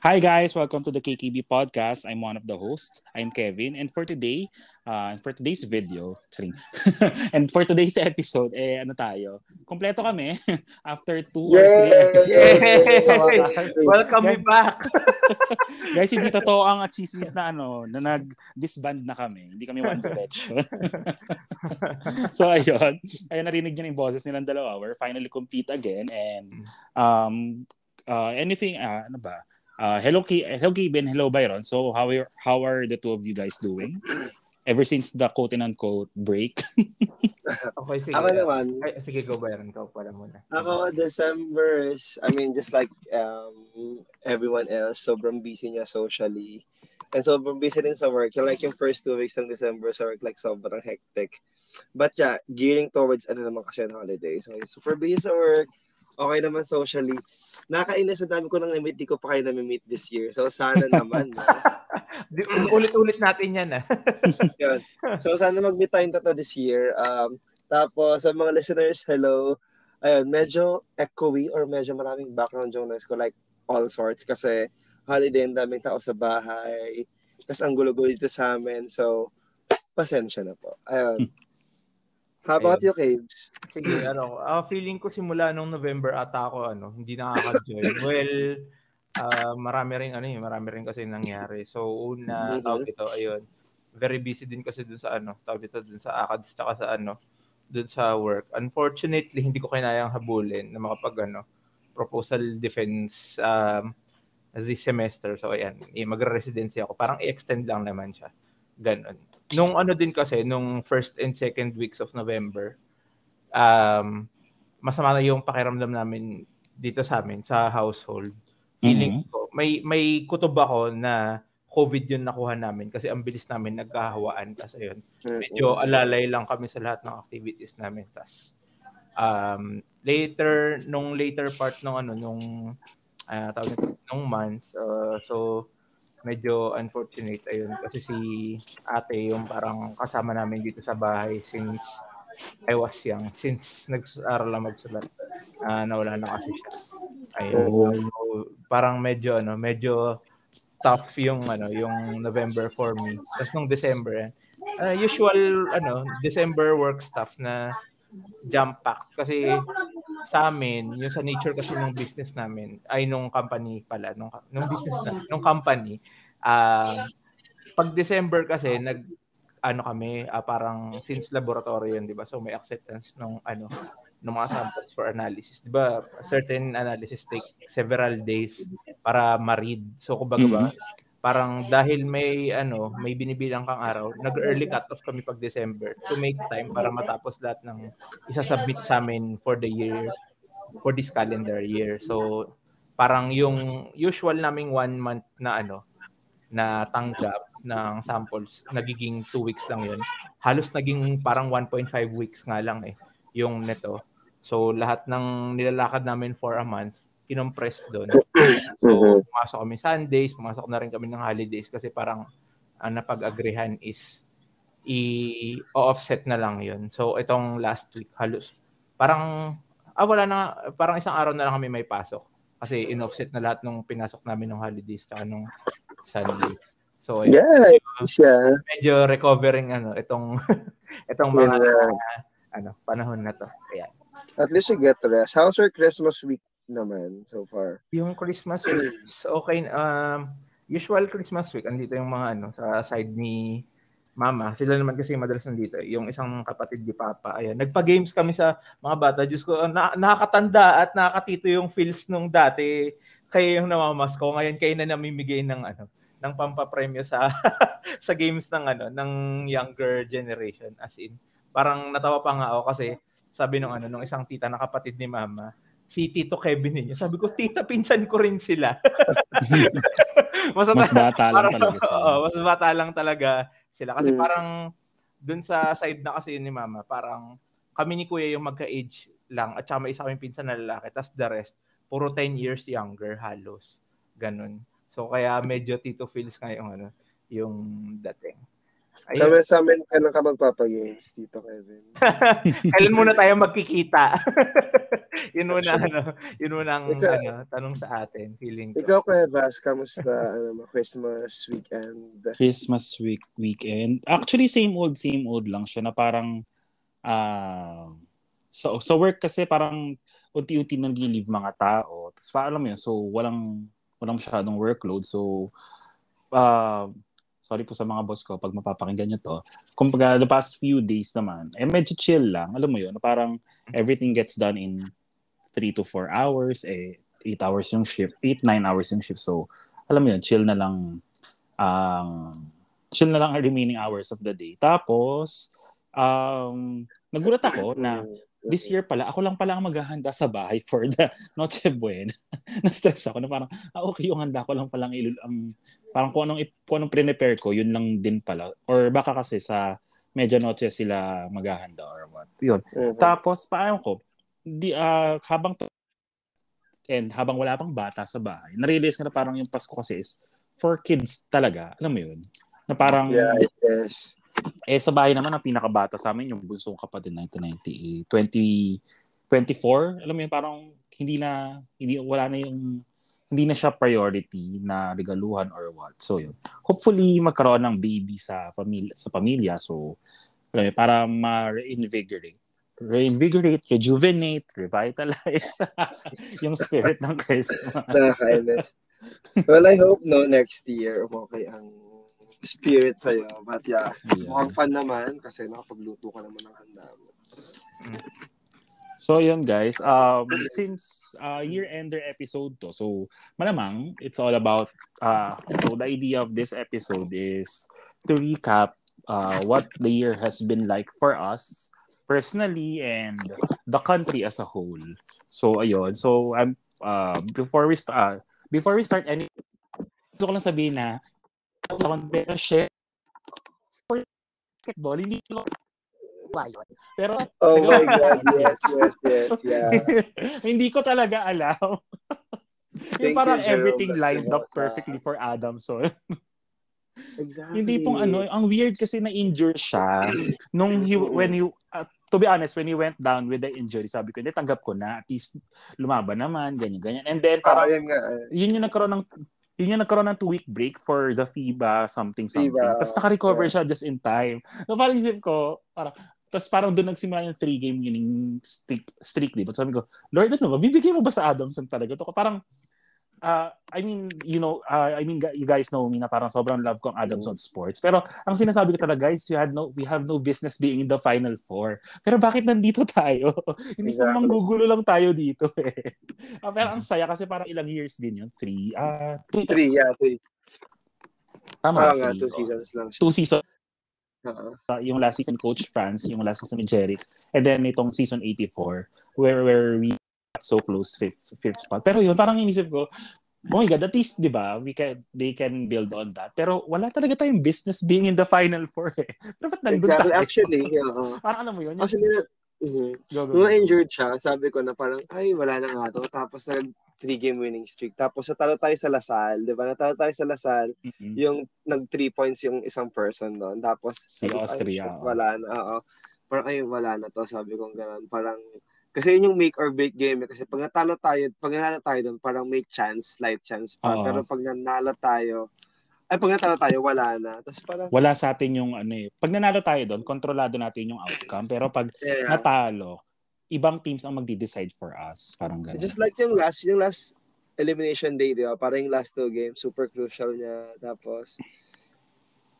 Hi guys, welcome to the KKB podcast. I'm one of the hosts. I'm Kevin and for today, uh, for today's video, charing. and for today's episode, eh ano tayo? Kompleto kami after two yes! or three episodes. Yes! Welcome me back. guys, hindi totoo ang chismis na ano, na nag-disband na kami. Hindi kami one direction. so ayun, ayun narinig niyo yung boses nilang dalawa. We're finally complete again and um uh, anything, uh, ano ba? Uh, hello, K- hello, Kevin. Hello, Byron. So, how are how are the two of you guys doing? Ever since the quote and unquote break. okay, sige. Ako naman. Ay, sige, go Byron. Ikaw pala muna. Ako, December is, I mean, just like um, everyone else, sobrang busy niya socially. And sobrang busy din sa work. Yung, like yung first two weeks ng December sa work, like sobrang hectic. But yeah, gearing towards ano naman kasi ang holiday. So, super busy sa work okay naman socially. Nakainis ang dami ko nang na-meet, di ko pa kayo na-meet this year. So sana naman. Ulit-ulit natin yan ah. yun. So sana mag-meet tayong tatlo this year. Um, tapos sa mga listeners, hello. Ayun, medyo echoey or medyo maraming background yung noise ko like all sorts kasi holiday ang daming tao sa bahay. Tapos ang gulo-gulo dito sa amin. So, pasensya na po. Ayun. How about Ayun. you, Caves? Sige, ano, uh, feeling ko simula nung November ata ako, ano, hindi nakaka-join. well, uh, marami rin, ano eh, marami rin kasi nangyari. So, una, mm-hmm. tawag ito, ayun, very busy din kasi dun sa, ano, tawag ito, dun sa ACADS, tsaka sa, ano, dun sa work. Unfortunately, hindi ko kinayang habulin na makapag, ano, proposal defense um, this semester. So, ayan, eh, magre-residency ako. Parang i-extend lang naman siya. Ganon nung ano din kasi, nung first and second weeks of November, um, masama na yung pakiramdam namin dito sa amin, sa household. Feeling mm-hmm. ko, may, may kutob ako na COVID yun nakuha namin kasi ang bilis namin nagkahawaan kasi yun. Medyo alalay lang kami sa lahat ng activities namin. Tas, um, later, nung later part ng ano, nung, uh, tawag nito, nung month, uh, so, medyo unfortunate ayun. Kasi si ate yung parang kasama namin dito sa bahay since I was young since nag-aral lang magsulat. Uh, nawala na kasi siya. Ayun. Oh. so, parang medyo ano medyo tough yung ano yung November for me. Tapos nung December uh, usual ano December work stuff na jump pack kasi sa amin yung sa nature kasi ng business namin ay nung company pala nung nung business na nung company uh, pag December kasi nag ano kami uh, parang since laboratory yun, 'di ba? So may acceptance ng ano ng mga samples for analysis. 'Di ba? Certain analysis take several days para ma-read. So kumbaga ba, mm-hmm parang dahil may ano, may binibilang kang araw, nag-early cut off kami pag December to make time para matapos lahat ng isa-submit sa amin for the year for this calendar year. So parang yung usual naming one month na ano na tanggap ng samples, nagiging two weeks lang yun. Halos naging parang 1.5 weeks nga lang eh, yung neto. So, lahat ng nilalakad namin for a month, kinompress doon. So, mm-hmm. pumasok kami Sundays, pumasok na rin kami ng holidays kasi parang ang napag-agrihan is i-offset na lang yun. So, itong last week, halos, parang, ah, wala na, parang isang araw na lang kami may pasok. Kasi in-offset na lahat ng pinasok namin ng holidays tsaka nung Sunday. So, yeah, medyo, yeah. medyo recovering ano itong itong mga yeah. ano panahon na to. Ayan. At least you get rest. How's your Christmas week naman so far? Yung Christmas week, okay. Um, usual Christmas week, andito yung mga ano, sa side ni mama. Sila naman kasi madalas nandito. Yung isang kapatid ni Papa. Ayan. Nagpa-games kami sa mga bata. Diyos ko, na, nakakatanda at nakakatito yung feels nung dati. Kayo yung namamas ko. Ngayon kayo na namimigay ng ano ng pampapremyo sa sa games ng ano ng younger generation as in parang natawa pa nga ako kasi sabi nung ano nung isang tita na kapatid ni mama si Tito Kevin ninyo. Sabi ko, tita, pinsan ko rin sila. mas, mas bata lang parang, talaga sila. Oo, mas bata lang talaga sila. Kasi mm. parang dun sa side na kasi ni mama, parang kami ni kuya yung magka-age lang at saka may isa kaming pinsan na lalaki. Tapos the rest, puro 10 years younger halos. Ganun. So kaya medyo Tito feels nga yung ano, yung dating. Ayun. Kami sa amin, kailan ka magpapagames, Tito Kevin? kailan muna tayo magkikita? yun muna, ano, yun muna ang Ikaw, ano, tanong sa atin, feeling ko. Ikaw, Kuya Vas, kamusta ano, Christmas weekend? Christmas week weekend? Actually, same old, same old lang siya na parang, uh, so, sa work kasi parang unti-unti nang leave mga tao. Tapos alam mo yun, so walang, walang masyadong workload. So, uh, sorry po sa mga boss ko pag mapapakinggan nyo to. Kumbaga, the past few days naman, eh medyo chill lang. Alam mo yun, parang everything gets done in 3 to 4 hours, eh 8 hours yung shift, 8, 9 hours yung shift. So, alam mo yun, chill na lang um, chill na lang ang remaining hours of the day. Tapos, um, nagulat ako na this year pala, ako lang pala ang maghahanda sa bahay for the Noche Buena. Na-stress ako na parang, ah, okay, yung handa ko lang palang ilul ang parang kung anong, kung anong prepare ko, yun lang din pala. Or baka kasi sa medianoche sila maghahanda or what. Yun. Uh-huh. Tapos, paano ko, di, uh, habang to, and habang wala pang bata sa bahay, narealize ko na parang yung Pasko kasi is for kids talaga. Alam mo yun? Na parang, yeah, yes. Eh, sa bahay naman, ang pinakabata sa amin, yung bunsong kapatid, 1990, 20, 24, alam mo yun, parang hindi na, hindi, wala na yung hindi na siya priority na regaluhan or what. So yun. Hopefully magkaroon ng baby sa pamilya sa pamilya so alam para ma-reinvigorate reinvigorate, rejuvenate, revitalize yung spirit ng Christmas. Nakakainis. well, I hope no next year okay ang spirit sa'yo. But yeah, yeah. mukhang fun naman kasi nakapagluto ka naman ng handa mo. Mm. So yun guys, um, since uh, year-ender episode to, so malamang it's all about, uh, so the idea of this episode is to recap uh, what the year has been like for us personally and the country as a whole. So ayun, so um, uh, before we start, uh, before we start any, gusto ko lang sabihin na, share for basketball, hindi ko ba yun? Pero, oh my God, yes, yes, yes, yeah. hindi ko talaga alam. yung parang you, everything lined up perfectly for Adamson. Exactly. hindi pong ano, ang weird kasi na-injure siya nung he, when he, uh, to be honest, when he went down with the injury, sabi ko, hindi, tanggap ko na. At least, lumaban naman, ganyan, ganyan. And then, parang, oh, yun, nga, eh. yun yung nagkaroon ng yun yung nagkaroon ng two-week break for the FIBA something something. FIBA, Tapos naka-recover yeah. siya just in time. So parang isip ko, parang, tapos parang doon nagsimula yung three-game winning streak, streak di ba? Sabi ko, Lord, ano ba? Bibigyan mo ba sa Adamson talaga? To parang, uh, I mean, you know, uh, I mean, you guys know me na parang sobrang love ko ang Adamson sports. Pero ang sinasabi ko talaga, guys, we, had no, we have no business being in the Final Four. Pero bakit nandito tayo? Hindi exactly. pa manggugulo lang tayo dito eh. uh, pero ang saya kasi parang ilang years din yun? Three? Uh, two, three, yeah, three. Tama, ah, nga, two seasons lang siya. Two seasons Uh-huh. Uh, yung last season coach France, yung last season ni Jeric, and then itong season 84 where where we got so close fifth fifth spot. Pero yun parang inisip ko, oh my god, at least 'di ba, we can they can build on that. Pero wala talaga tayong business being in the final four eh. Pero ba't nandun exactly. tayo? Actually, yeah. Uh, parang alam mo yun. Actually, mm-hmm. go, go, Nung injured siya, sabi ko na parang, ay, wala na nga to. Tapos nag three-game winning streak. Tapos natalo tayo sa Lasal, di ba? Natalo tayo sa Lasal, mm-hmm. yung nag-three points yung isang person doon. Tapos, si ay, Austria. Ay, wala na. Oo. Parang, ay, wala na to. Sabi ko gano'n. Parang, kasi yun yung make or break game. Eh. Kasi pag natalo tayo, pag nanalo tayo doon, parang make chance, slight chance pa. Oo. Pero pag nanalo tayo, ay pag natalo tayo, wala na. Tapos parang, wala sa atin yung ano eh. Pag nanalo tayo doon, kontrolado natin yung outcome. Pero pag yeah. natalo, ibang teams ang magde-decide for us. Parang ganun. Just like yung last, yung last elimination day, di ba? Parang yung last two games, super crucial niya. Tapos,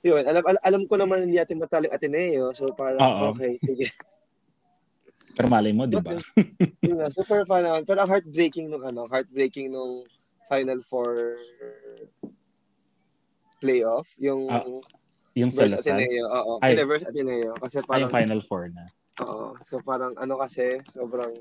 yun, alam, alam, alam ko naman hindi natin matalo yung Ateneo. So, parang, Uh-oh. okay, sige. Pero malay mo, di ba? yun super fun naman. Pero heartbreaking nung, ano, heartbreaking nung Final Four playoff. Yung, uh, yung sa Lasal? Ateneo, oo. Ay, Ateneo. Kasi parang, ay, yung Final Four na. Oo. So parang ano kasi, sobrang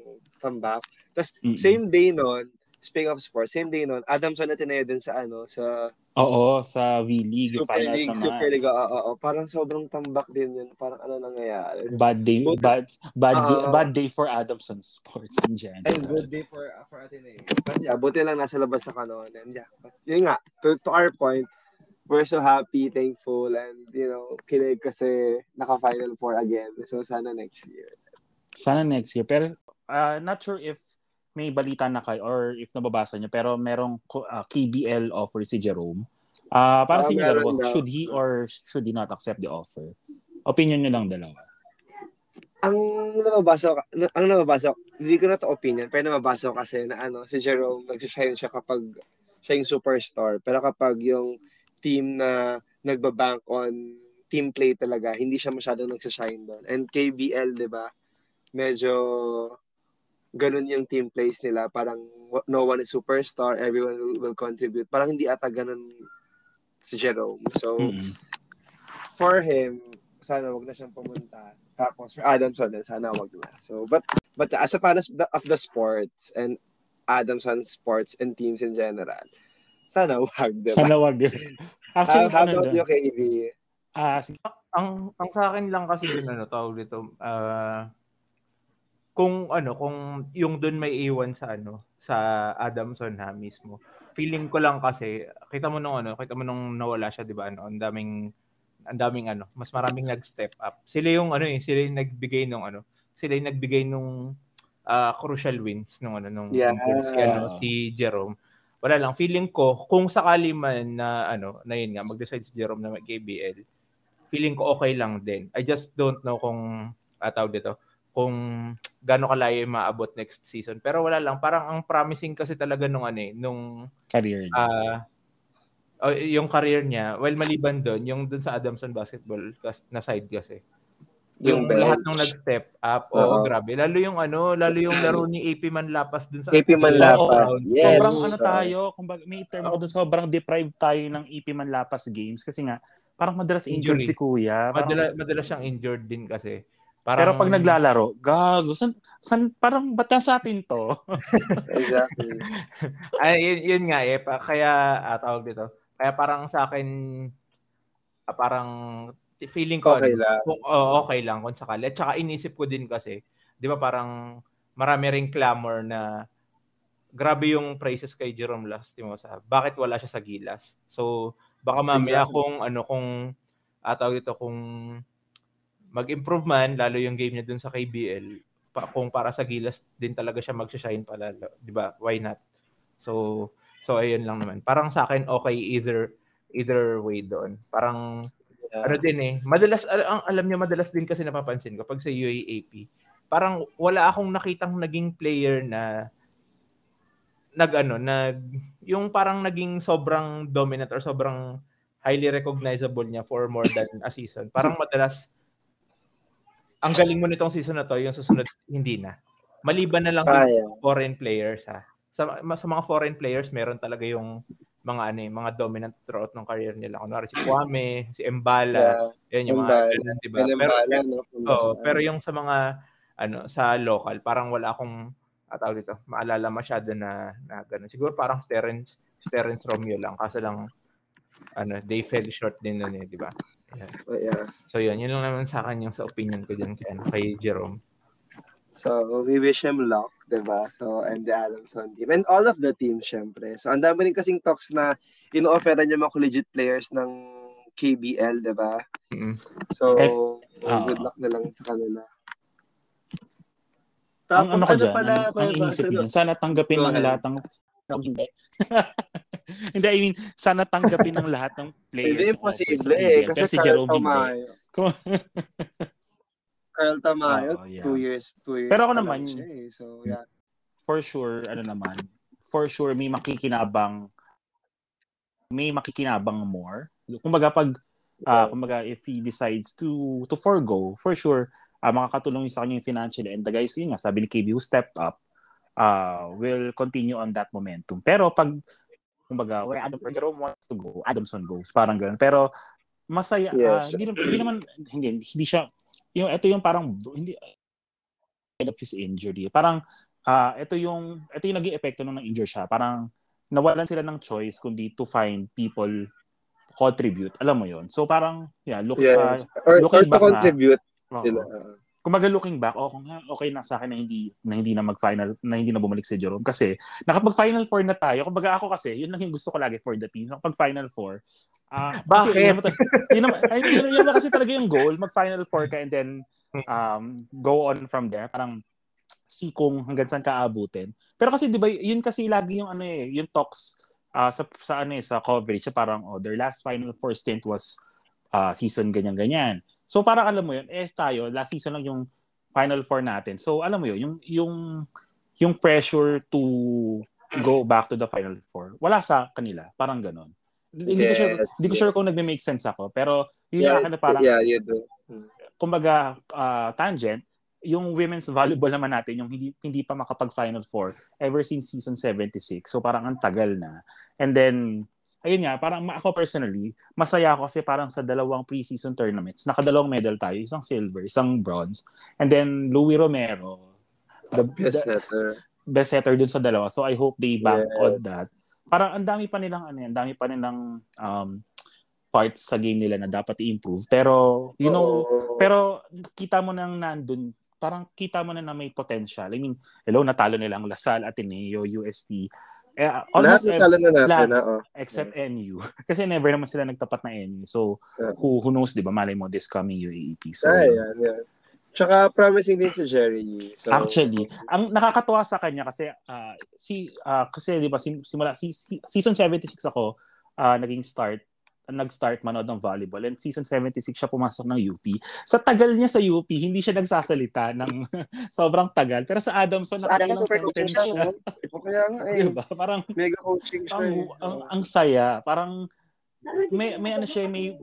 tambak. Tapos mm-hmm. same day noon, speaking of sports, same day noon, Adamson at Tineo din sa ano, sa Oo, sa V-League Super League, naman. Super League, oo, oo, Parang sobrang tambak din yun. Parang ano nangyayari. Bad day, But, bad bad uh, day, bad day for Adamson Sports in general. And good day for for Ateneo. But yeah, buti lang nasa labas sa kanon. And yeah, but, yun nga, to, to our point, we're so happy, thankful, and, you know, kilig kasi naka-Final Four again. So, sana next year. Sana next year. Pero, uh, not sure if may balita na kayo or if nababasa nyo, pero merong uh, KBL offer si Jerome. Uh, para uh, sa inyo dalawa, should he or should he not accept the offer? Opinion nyo lang dalawa. Ang nababasa ko, ang nababasa ko, hindi ko na to opinion, pero nababasa ko kasi na ano, si Jerome, nagsishine siya kapag siya yung superstar. Pero kapag yung team na nagbabank on team play talaga, hindi siya masyadong nagsashine doon. And KBL, di ba? Medyo ganun yung team plays nila. Parang no one is superstar, everyone will, will contribute. Parang hindi ata ganun si Jerome. So, mm-hmm. for him, sana wag na siyang pumunta. Tapos for Adamson, sana wag na. So, but but as a fan of the, of the sports and Adamson sports and teams in general, sana wag, diba? Sana wag. Actually, how, how ano about you, KB? Ah, uh, ang ang sa akin lang kasi din ano tawag dito, uh, kung ano, kung yung doon may iwan sa ano, sa Adamson ha mismo. Feeling ko lang kasi kita mo nung ano, kita mo nung nawala siya, 'di ba? Ano, ang daming ang daming ano, mas maraming nag-step up. Sila yung ano eh, sila yung nagbigay nung ano, sila yung nagbigay nung uh, crucial wins nung ano nung yeah. si, ano, si Jerome wala lang feeling ko kung sakali man na ano na yun nga mag-decide si Jerome na mag-KBL feeling ko okay lang din. I just don't know kung uh, tawag dito kung gaano kalayo yung maabot next season. Pero wala lang parang ang promising kasi talaga nung ano eh nung career niya. Uh, uh, yung career niya well maliban doon yung doon sa Adamson basketball na side kasi yung, yung lahat ng nag-step up. Oo, oh, grabe. Lalo yung ano, lalo yung laro ni AP Manlapas dun sa AP Manlapas. Oh, yes. Sobrang ano tayo, kumbaga may term ako dun, sobrang deprived tayo ng AP Manlapas games kasi nga parang madalas injured Injury. si Kuya. Parang, madalas, madalas siyang injured din kasi. Parang, pero pag naglalaro, gago, san, san, parang ba't sa atin to? exactly. Ay, yun, yun nga eh. Kaya, ah, tawag dito. Kaya parang sa akin, ah, parang feeling ko okay ano, lang. Kung, oh, okay lang kung sakali. At saka inisip ko din kasi, 'di ba parang marami ring clamor na grabe yung praises kay Jerome Lastimosa. Bakit wala siya sa Gilas? So, baka mamaya exactly. kung ano kung ataw ah, ito kung mag-improve man lalo yung game niya dun sa KBL pa, kung para sa Gilas din talaga siya mag-shine pala, 'di ba? Why not? So, so ayun lang naman. Parang sa akin okay either either way doon. Parang Yeah. Ano din eh, madalas ang alam niyo madalas din kasi napapansin ko pag sa UAAP, parang wala akong nakitang naging player na nag ano, nag yung parang naging sobrang dominant or sobrang highly recognizable niya for more than a season. Parang madalas ang galing mo nitong season na to, yung susunod hindi na. Maliban na lang ah, yeah. foreign players ha. Sa, sa mga foreign players, meron talaga yung mga ano eh, mga dominant throughout ng career nila. Kunwari si Kwame, si Embala, yeah, yan yung mga ganun, di ba? Pero, no, oh, pero yung sa mga ano sa local, parang wala akong ataw dito, maalala masyado na na ganun. Siguro parang Terence Terence Romeo lang kaso lang ano, they fell short din nun eh, di ba? Yeah. So, yeah. So yun, yun lang naman sa akin yung sa opinion ko diyan kay, ano, kay Jerome. So, we wish him luck, di ba? So, and the Adamson team. And all of the teams, syempre. So, ang dami rin kasing talks na ino-offeran yung mga collegiate players ng KBL, di ba? Mm-hmm. So, uh, good luck na lang sa kanila. Tapos, ang, ano, ano dyan, pala, ang, ang inisip niya, sana tanggapin ng lahat ng hindi. I mean, sana tanggapin ng lahat ng players. Hindi, imposible eh. Kasi, kasi si Jerome hindi. Carl Tamayo, oh, yeah. two years, two years. Pero ako naman, siya, eh. so yeah. For sure, ano naman, for sure may makikinabang may makikinabang more. Kumbaga pag uh, kumbaga if he decides to to forgo, for sure uh, makakatulong sa kanya yung financially and the guys yun nga sabi ni KB who stepped up uh, will continue on that momentum. Pero pag kumbaga where Adam Jerome wants to go, Adamson goes. Parang ganoon. Pero masaya yes. uh, hindi, hindi naman hindi, hindi siya yung ito yung parang hindi of his injury. Parang uh, ito yung ito yung naging epekto nung nang-injure siya. Parang nawalan sila ng choice kundi to find people to contribute. Alam mo yon So parang yeah, look yes. uh, or, or to contribute na, uh, kumbaga looking back, oh, kung okay na sa akin na hindi na hindi na mag-final, na hindi na bumalik si Jerome kasi nakapag-final four na tayo. Kumbaga ako kasi, yun lang yung gusto ko lagi for the team. Nakapag-final four. Uh, Bakit? Kasi, yun, yun, yun, yun, yun, kasi talaga yung goal, mag-final four ka and then um, go on from there. Parang si kung hanggang saan ka abutin. Pero kasi 'di ba, yun kasi lagi yung ano eh, yung talks uh, sa sa ano eh, sa coverage, parang oh, their last final four stint was uh, season ganyan ganyan. So parang alam mo yun, eh tayo, last season lang yung Final Four natin. So alam mo yun, yung, yung, yung pressure to go back to the Final Four, wala sa kanila. Parang ganon. Hindi ko sure, hindi ko sure kung nagme-make sense ako, pero yun yeah, na parang, yeah, you do. Kumbaga, uh, tangent, yung women's volleyball naman natin, yung hindi, hindi pa makapag Final Four ever since season 76. So parang ang tagal na. And then, ayun nga, parang ako personally, masaya ako kasi parang sa dalawang preseason tournaments, nakadalawang medal tayo, isang silver, isang bronze. And then Louis Romero, the best setter. Best setter dun sa dalawa. So I hope they back yes. on that. Parang ang dami pa nilang ano yan, dami pa nilang um, parts sa game nila na dapat i-improve. Pero, you know, oh. pero kita mo nang nandun, parang kita mo na na may potential. I mean, hello, natalo nila ang Lasal, Ateneo, UST. Eh, almost lahat every, na natin, lahat, na, oh. except yeah. NU. Kasi never naman sila nagtapat na NU. So, yeah. who, who knows, di ba? Malay mo, this coming UAEP. So, Ay, yan, yan. Tsaka promising din si Jerry. So, Actually, ang nakakatuwa sa kanya kasi uh, si uh, kasi 'di ba simula si, season 76 ako uh, naging start nag-start manood ng volleyball and season 76 siya pumasok ng UP. Sa tagal niya sa UP, hindi siya nagsasalita ng sobrang tagal. Pero sa Adamson, sa Adamson super coaching siya. siya. No? Kaya nga eh. Diba? Parang, Mega coaching siya. Ang, eh. ang, ang saya. Parang may may ano siya may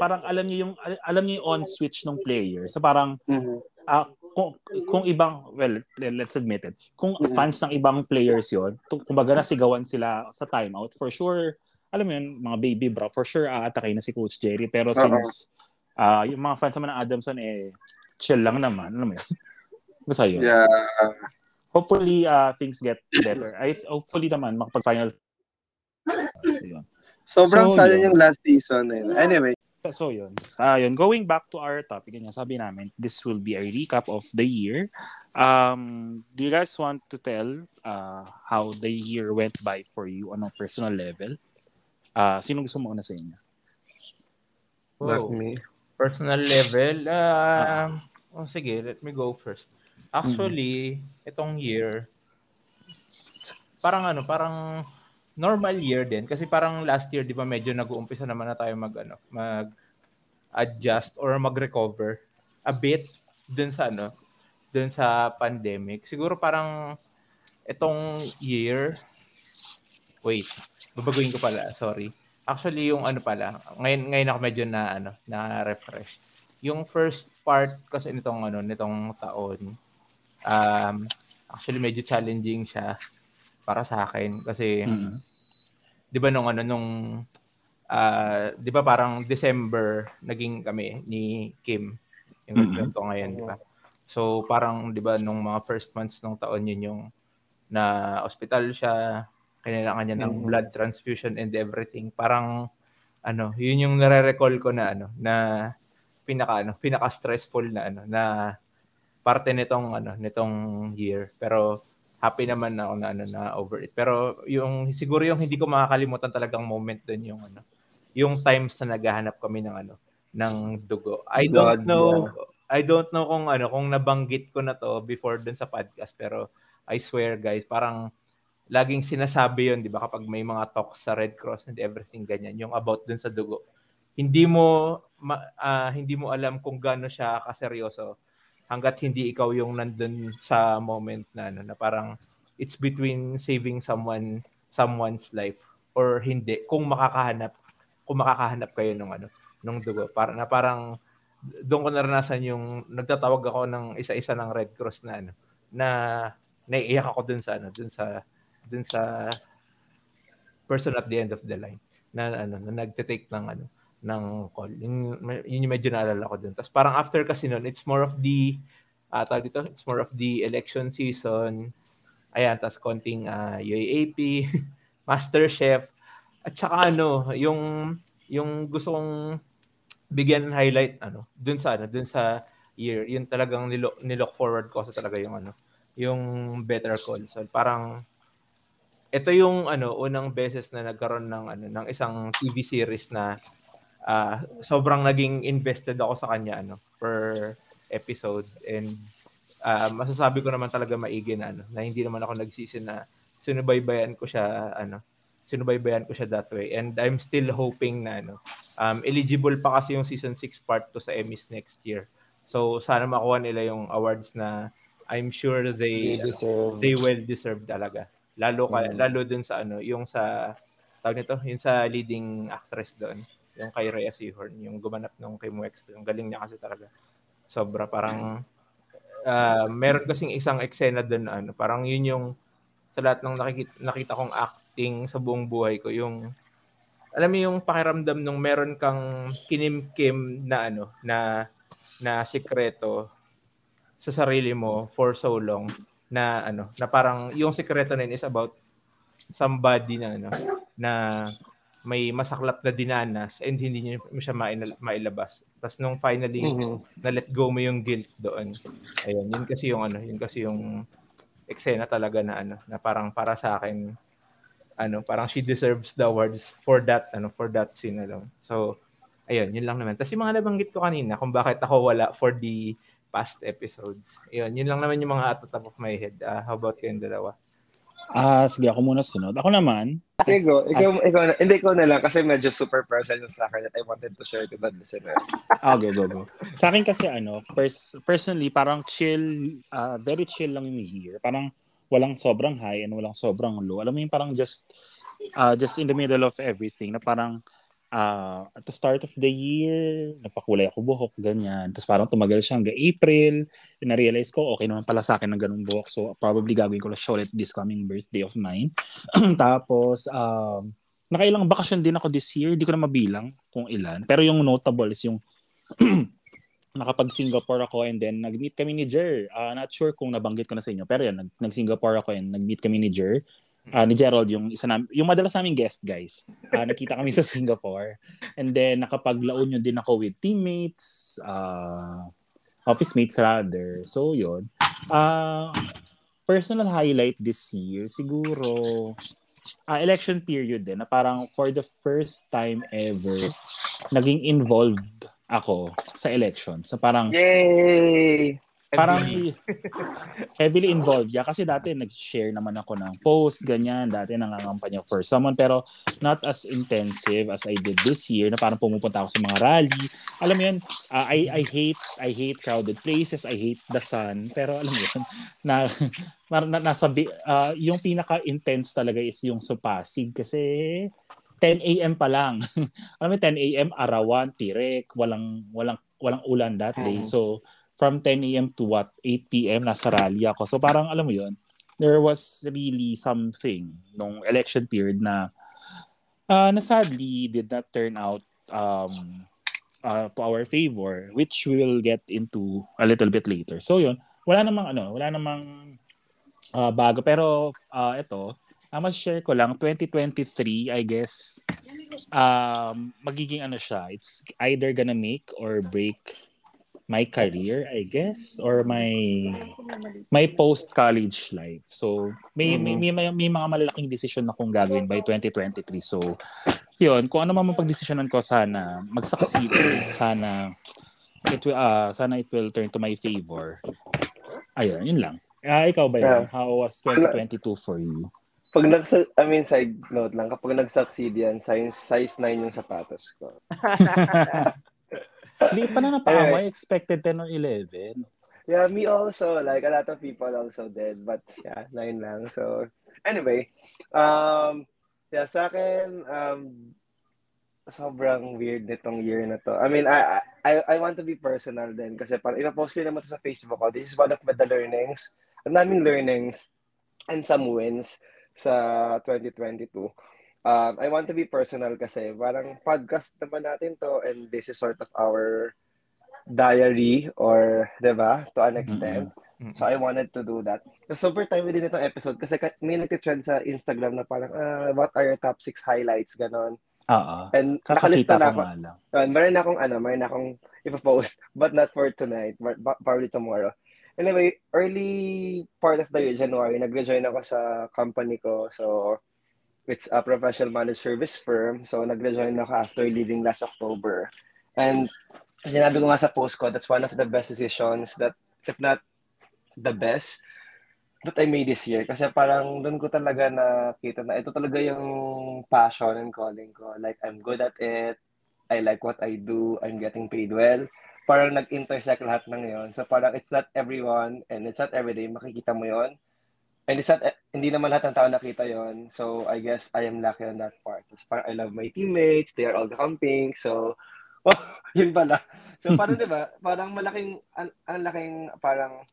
parang alam niyo yung alam niyo yung on switch ng player. So parang mm-hmm. uh, kung, kung ibang well let's admit it kung mm-hmm. fans ng ibang players yon kumbaga nasigawan sila sa timeout for sure alam mo yun, mga baby bro, for sure aatakay na si Coach Jerry. Pero uh-huh. since uh, yung mga fans naman ng Adamson, eh, chill lang naman. Alam mo yun? Basta yun. Yeah. Hopefully, uh, things get better. I, hopefully naman, makapag-final. So, yun. Sobrang so, sada yung last season. Eh. Anyway. So yun. Uh, yun. Going back to our topic, yun, sabi namin, this will be a recap of the year. Um, do you guys want to tell uh, how the year went by for you on a personal level? Uh, sino gusto mo una sa inyo? Wow. me. Personal level, uh, uh, oh, sige, let me go first. Actually, mm-hmm. itong year, parang ano, parang normal year din kasi parang last year 'di ba medyo nag-uumpisa naman na tayo mag ano, mag adjust or mag-recover a bit dun sa ano, dun sa pandemic. Siguro parang itong year wait, babaguhin ko pala, sorry. Actually, yung ano pala, ngayon, ngayon ako medyo na, ano, na refresh. Yung first part kasi nitong, ano, nitong taon, um, actually medyo challenging siya para sa akin kasi mm-hmm. 'di ba nung ano nung uh, 'di ba parang December naging kami ni Kim yung mm-hmm. ngayon 'di ba so parang 'di ba nung mga first months ng taon yun yung na hospital siya kailangan niya ng mm. blood transfusion and everything. Parang ano, yun yung nare-recall ko na ano, na pinaka ano, pinaka-stressful na ano, na parte nitong ano, nitong year. Pero happy naman ako na ano na over it. Pero yung siguro yung hindi ko makakalimutan talagang moment doon yung ano, yung times na naghahanap kami ng ano, ng dugo. I don't know I don't know kung ano kung nabanggit ko na to before dun sa podcast pero I swear guys, parang laging sinasabi yon di ba, kapag may mga talks sa Red Cross and everything ganyan, yung about dun sa dugo. Hindi mo ma, uh, hindi mo alam kung gaano siya kaseryoso hanggat hindi ikaw yung nandun sa moment na ano, na parang it's between saving someone someone's life or hindi kung makakahanap kung makakahanap kayo ng ano ng dugo para na parang doon ko naranasan yung nagtatawag ako ng isa-isa ng Red Cross na ano na naiiyak ako dun sa ano dun sa dun sa person at the end of the line na ano na nagte-take ng ano ng call. Yun, yun yung medyo naalala ko dun. Tapos parang after kasi noon, it's more of the uh, tawag dito, it's more of the election season. Ayan, tapos konting uh, UAAP, Master Chef, at saka ano, yung yung gusto kong bigyan ng highlight ano, dun sa ano, dun sa year. Yun talagang nilook, nilook forward ko sa talaga yung ano, yung Better Call Saul. Parang ito yung ano unang beses na nagkaroon ng ano ng isang TV series na uh, sobrang naging invested ako sa kanya ano per episode. And uh, masasabi ko naman talaga maigi na ano na hindi naman ako nagsisi na sinubaybayan ko siya ano sinubaybayan ko siya that way. And I'm still hoping na ano um, eligible pa kasi yung season 6 part to sa Emmys next year. So sana makuha nila yung awards na I'm sure they they, deserve. they will deserve talaga lalo ka, mm. lalo dun sa ano yung sa tawag nito yung sa leading actress doon yung kay Rhea Seahorn yung gumanap nung kay Muex yung galing niya kasi talaga. Sobra parang uh, meron kasing isang eksena doon ano parang yun yung sa lahat ng nakikita, nakita kong acting sa buong buhay ko yung alam mo yung pakiramdam nung meron kang kinimkim na ano na na sikreto sa sarili mo for so long na ano na parang yung sikreto na yun is about somebody na ano na may masaklap na dinanas and hindi niya siya mailabas. Tapos nung finally mm-hmm. na let go mo yung guilt doon. Ayun, yun kasi yung ano, yun kasi yung eksena talaga na ano, na parang para sa akin ano, parang she deserves the awards for that ano, for that scene alone. So, ayun, yun lang naman. Tapos yung mga nabanggit ko kanina kung bakit ako wala for the past episodes. Ayun, yun lang naman yung mga at the top of my head. Uh, how about kayong dalawa? Ah, uh, sige ako muna sunod. Ako naman. Sige, go. Ikaw, ah, ikaw, na, hindi ko na lang kasi medyo super personal sa akin that I wanted to share to the listener. Ah, go, go, go. Sa akin kasi ano, pers- personally, parang chill, uh, very chill lang yung year. Parang walang sobrang high and walang sobrang low. Alam mo yung parang just, uh, just in the middle of everything na parang uh, at the start of the year, napakulay ako buhok, ganyan. Tapos parang tumagal siya hanggang April. Na-realize ko, okay naman pala sa akin ng ganung buhok. So, probably gagawin ko lang siya ulit this coming birthday of mine. Tapos, um, nakailang bakasyon din ako this year. Hindi ko na mabilang kung ilan. Pero yung notable is yung nakapag-Singapore ako and then nag-meet kami ni Jer. Uh, not sure kung nabanggit ko na sa inyo. Pero yan, nag-Singapore ako and nag-meet kami ni Jer uh, ni Gerald yung isa na, yung madalas naming guest guys. Uh, nakita kami sa Singapore. And then nakapaglaon yun din ako with teammates, uh, office mates rather. So yun. Uh, personal highlight this year siguro uh, election period din na parang for the first time ever naging involved ako sa election. So parang Yay! Parang heavily involved. Yeah, kasi dati nag-share naman ako ng post, ganyan. Dati nangangampanya for someone. Pero not as intensive as I did this year na parang pumupunta ako sa mga rally. Alam mo yun, uh, I, I hate I hate crowded places. I hate the sun. Pero alam mo yun, na, na, nasa, uh, yung pinaka-intense talaga is yung sa Pasig. Kasi 10 a.m. pa lang. alam mo 10 a.m. arawan, tirek, walang walang walang ulan that day. Mm-hmm. So from 10 a.m. to what 8 p.m. nasa rally ako. So parang alam mo 'yon. There was really something nung election period na uh, na sadly did not turn out um, uh, to our favor which we will get into a little bit later. So 'yun, wala namang ano, wala namang uh, bago pero uh, ito uh, share ko lang 2023 I guess um magiging ano siya it's either gonna make or break my career, I guess, or my my post college life. So, may, mm-hmm. may, may may mga malalaking decision na kung gagawin by 2023. So, 'yun, kung ano man mapagdesisyonan ko sana mag-succeed, sana it will uh, sana it will turn to my favor. Ayun, yun lang. Uh, ikaw ba? Yeah. How was 2022 for you? Pag nag I mean side note lang kapag nag-succeed yan, size size 9 yung sapatos ko. Hindi pa na napakaway. Anyway. Expected 10 or 11. Yeah, me also. Like, a lot of people also did. But, yeah, 9 lang. So, anyway. Um, yeah, sa akin, um, sobrang weird nitong year na to. I mean, I I, I want to be personal din kasi parang ina-post ko naman to sa Facebook ko. This is one of my the learnings. Ang daming learnings and some wins sa 2022 um, I want to be personal kasi parang podcast naman natin to and this is sort of our diary or, di ba, to an extent. Mm-hmm. So I wanted to do that. So, super time din itong episode kasi may nag-trend sa Instagram na parang, uh, what are your top six highlights, ganon. Oo. And nakalista na ko ako. Uh, meron na akong ano, meron na akong ipopost, but not for tonight, but but probably tomorrow. Anyway, early part of the year, January, nag-rejoin ako sa company ko. So, it's a professional managed service firm. So, nag-rejoin ako after leaving last October. And sinabi ko nga sa post ko, that's one of the best decisions that, if not the best, that I made this year. Kasi parang doon ko talaga nakita na ito talaga yung passion and calling ko. Like, I'm good at it. I like what I do. I'm getting paid well. Parang nag-intersect lahat ng yon. So parang it's not everyone and it's not everyday makikita mo yon. And it's not, hindi naman lahat ng tao nakita yon. So I guess I am lucky on that part. It's parang I love my teammates. They are all camping. So, oh, yun pala. So parang di ba, parang malaking, ang, ang laking parang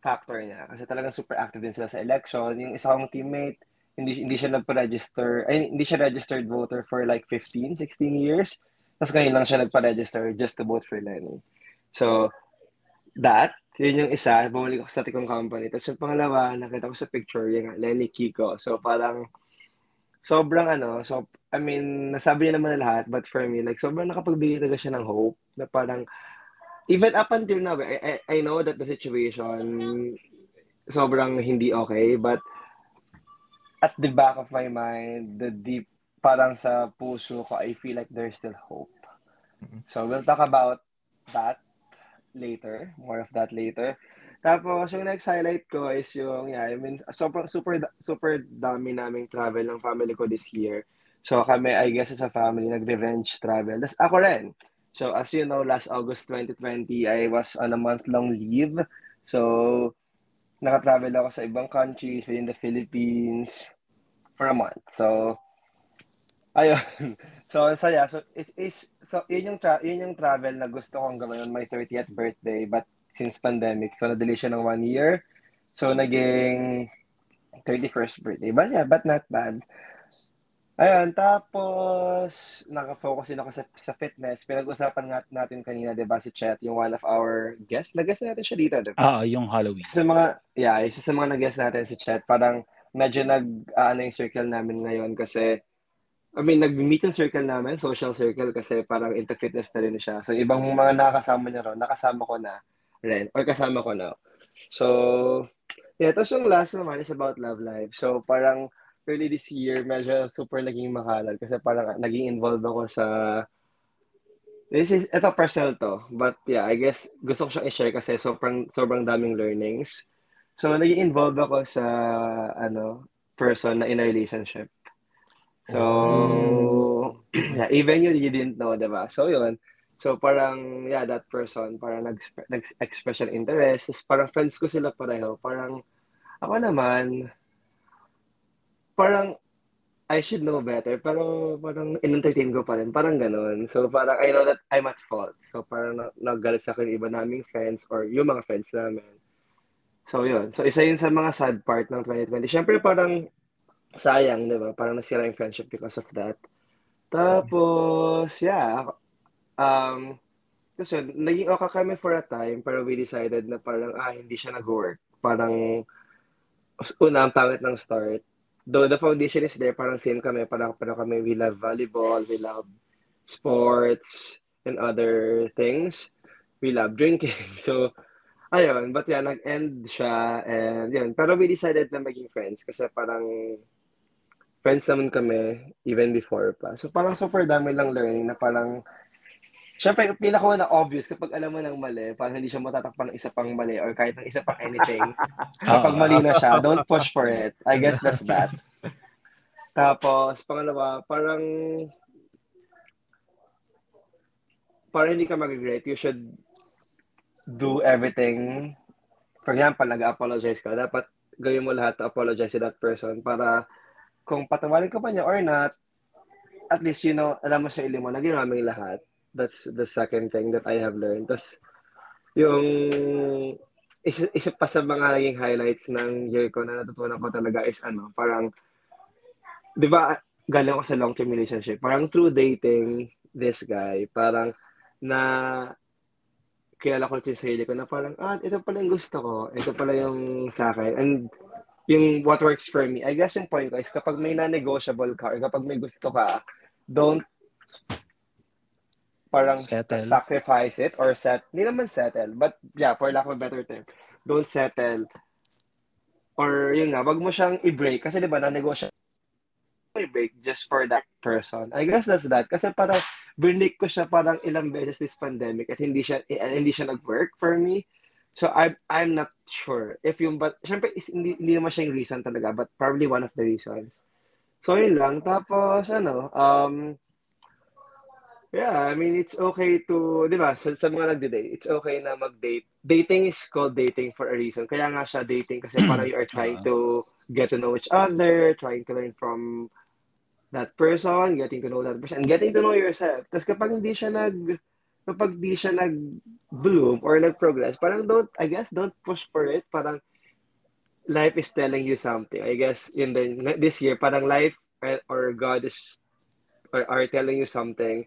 factor niya. Kasi talagang super active din sila sa election. Yung isa kong teammate, hindi hindi siya nagpa-register, ay hindi siya registered voter for like 15, 16 years. Tapos ngayon lang siya nagpa-register just to vote for Lenny. So, that, yun yung isa, bumalik ako sa tikong company. Tapos yung pangalawa, nakita ko sa picture, yung Lenny Kiko. So, parang, sobrang ano, so, I mean, nasabi niya naman na lahat, but for me, like, sobrang nakapagbigay talaga siya ng hope, na parang, even up until now, I, I, I know that the situation, sobrang hindi okay, but, at the back of my mind, the deep parang sa puso ko, I feel like there's still hope. So we'll talk about that later, more of that later. Tapos yung next highlight ko is yung, yeah, I mean, super, super, super dami naming travel ng family ko this year. So kami, I guess, as a family, nag-revenge travel. Tapos ako rin. So as you know, last August 2020, I was on a month-long leave. So naka-travel ako sa ibang countries within the Philippines for a month. So Ayun. So, saya. So, it is, so, yun yung, tra- yun yung travel na gusto kong gawin on my 30th birthday, but since pandemic, so, na-delay siya ng one year. So, naging 31st birthday. But yeah, but not bad. Ayun, tapos, nakafocus din ako sa, sa fitness. Pinag-usapan nga natin kanina, di ba, si Chet, yung one of our guests. Nag-guest natin siya dito, di ba? Ah, yung Halloween. Sa mga, yeah, isa sa mga nag-guest natin si Chet, parang medyo nag, uh, ano yung circle namin ngayon kasi I mean, nag-meet circle namin, social circle, kasi parang into fitness na rin siya. So, ibang mga nakasama niya ron, nakasama ko na rin, or kasama ko na. So, yeah, tapos yung last naman is about love life. So, parang early this year, medyo super naging makalat kasi parang naging involved ako sa This is, ito personal to. But yeah, I guess gusto ko siyang i-share kasi sobrang, sobrang daming learnings. So, naging involved ako sa, ano, person na in a relationship. So, yeah, even you, you didn't know, diba? So, yun. So, parang, yeah, that person, parang nag-express nag interest. Tapos, parang friends ko sila pareho. Parang, ako naman, parang, I should know better. Pero, parang, in-entertain ko pa rin. Parang ganun. So, parang, I know that I'm at fault. So, parang, naggalit sa akin iba naming friends or yung mga friends namin. So, yun. So, isa yun sa mga sad part ng 2020. Siyempre, parang, sayang, di ba? Parang nasira yung friendship because of that. Tapos, yeah. Um, kasi naging okay kami for a time, pero we decided na parang, ah, hindi siya nag-work. Parang, una, ang pangit ng start. Though the foundation is there, parang same kami, parang, pero kami, we love volleyball, we love sports, and other things. We love drinking. So, ayun, but yeah, nag-end siya, and yun. Pero we decided na maging friends kasi parang friends naman kami even before pa. So parang super dami lang learning na parang Siyempre, pinaka na obvious kapag alam mo ng mali, parang hindi siya matatakpan ng isa pang mali or kahit ng isa pang anything. kapag mali na siya, don't push for it. I guess that's that. Tapos, pangalawa, parang parang hindi ka mag-regret. You should do everything. For example, nag-apologize ka. Dapat gawin mo lahat to apologize to that person para kung patawarin ka pa niya or not, at least, you know, alam mo sa ili mo, naging namin lahat. That's the second thing that I have learned. Tapos, yung isa, isa pa sa mga naging highlights ng year ko na natutunan ko talaga is ano, parang, di ba, galing ako sa long-term relationship. Parang through dating this guy, parang na kilala ko yung sarili ko na parang, ah, ito pala yung gusto ko. Ito pala yung sa akin. And yung what works for me. I guess yung point ko is kapag may na-negotiable ka or kapag may gusto ka, don't parang Settle. sacrifice it or set, hindi naman settle, but yeah, for lack of a better term, don't settle. Or yun nga, wag mo siyang i-break kasi di ba na-negotiate i-break just for that person. I guess that's that. Kasi parang binake ko siya parang ilang beses this pandemic at hindi siya eh, hindi siya nag-work for me. So I'm I'm not sure if yung but syempre is, hindi, hindi naman siya yung reason talaga but probably one of the reasons. So yun lang tapos ano um Yeah, I mean, it's okay to, di ba, sa, sa mga nagde-date, it's okay na mag-date. Dating is called dating for a reason. Kaya nga siya dating kasi parang you are trying to get to know each other, trying to learn from that person, getting to know that person, and getting to know yourself. Tapos kapag hindi siya nag, kapag di siya nag-bloom or nag-progress, parang don't, I guess, don't push for it. Parang life is telling you something. I guess in the, this year, parang life or God is, or are telling you something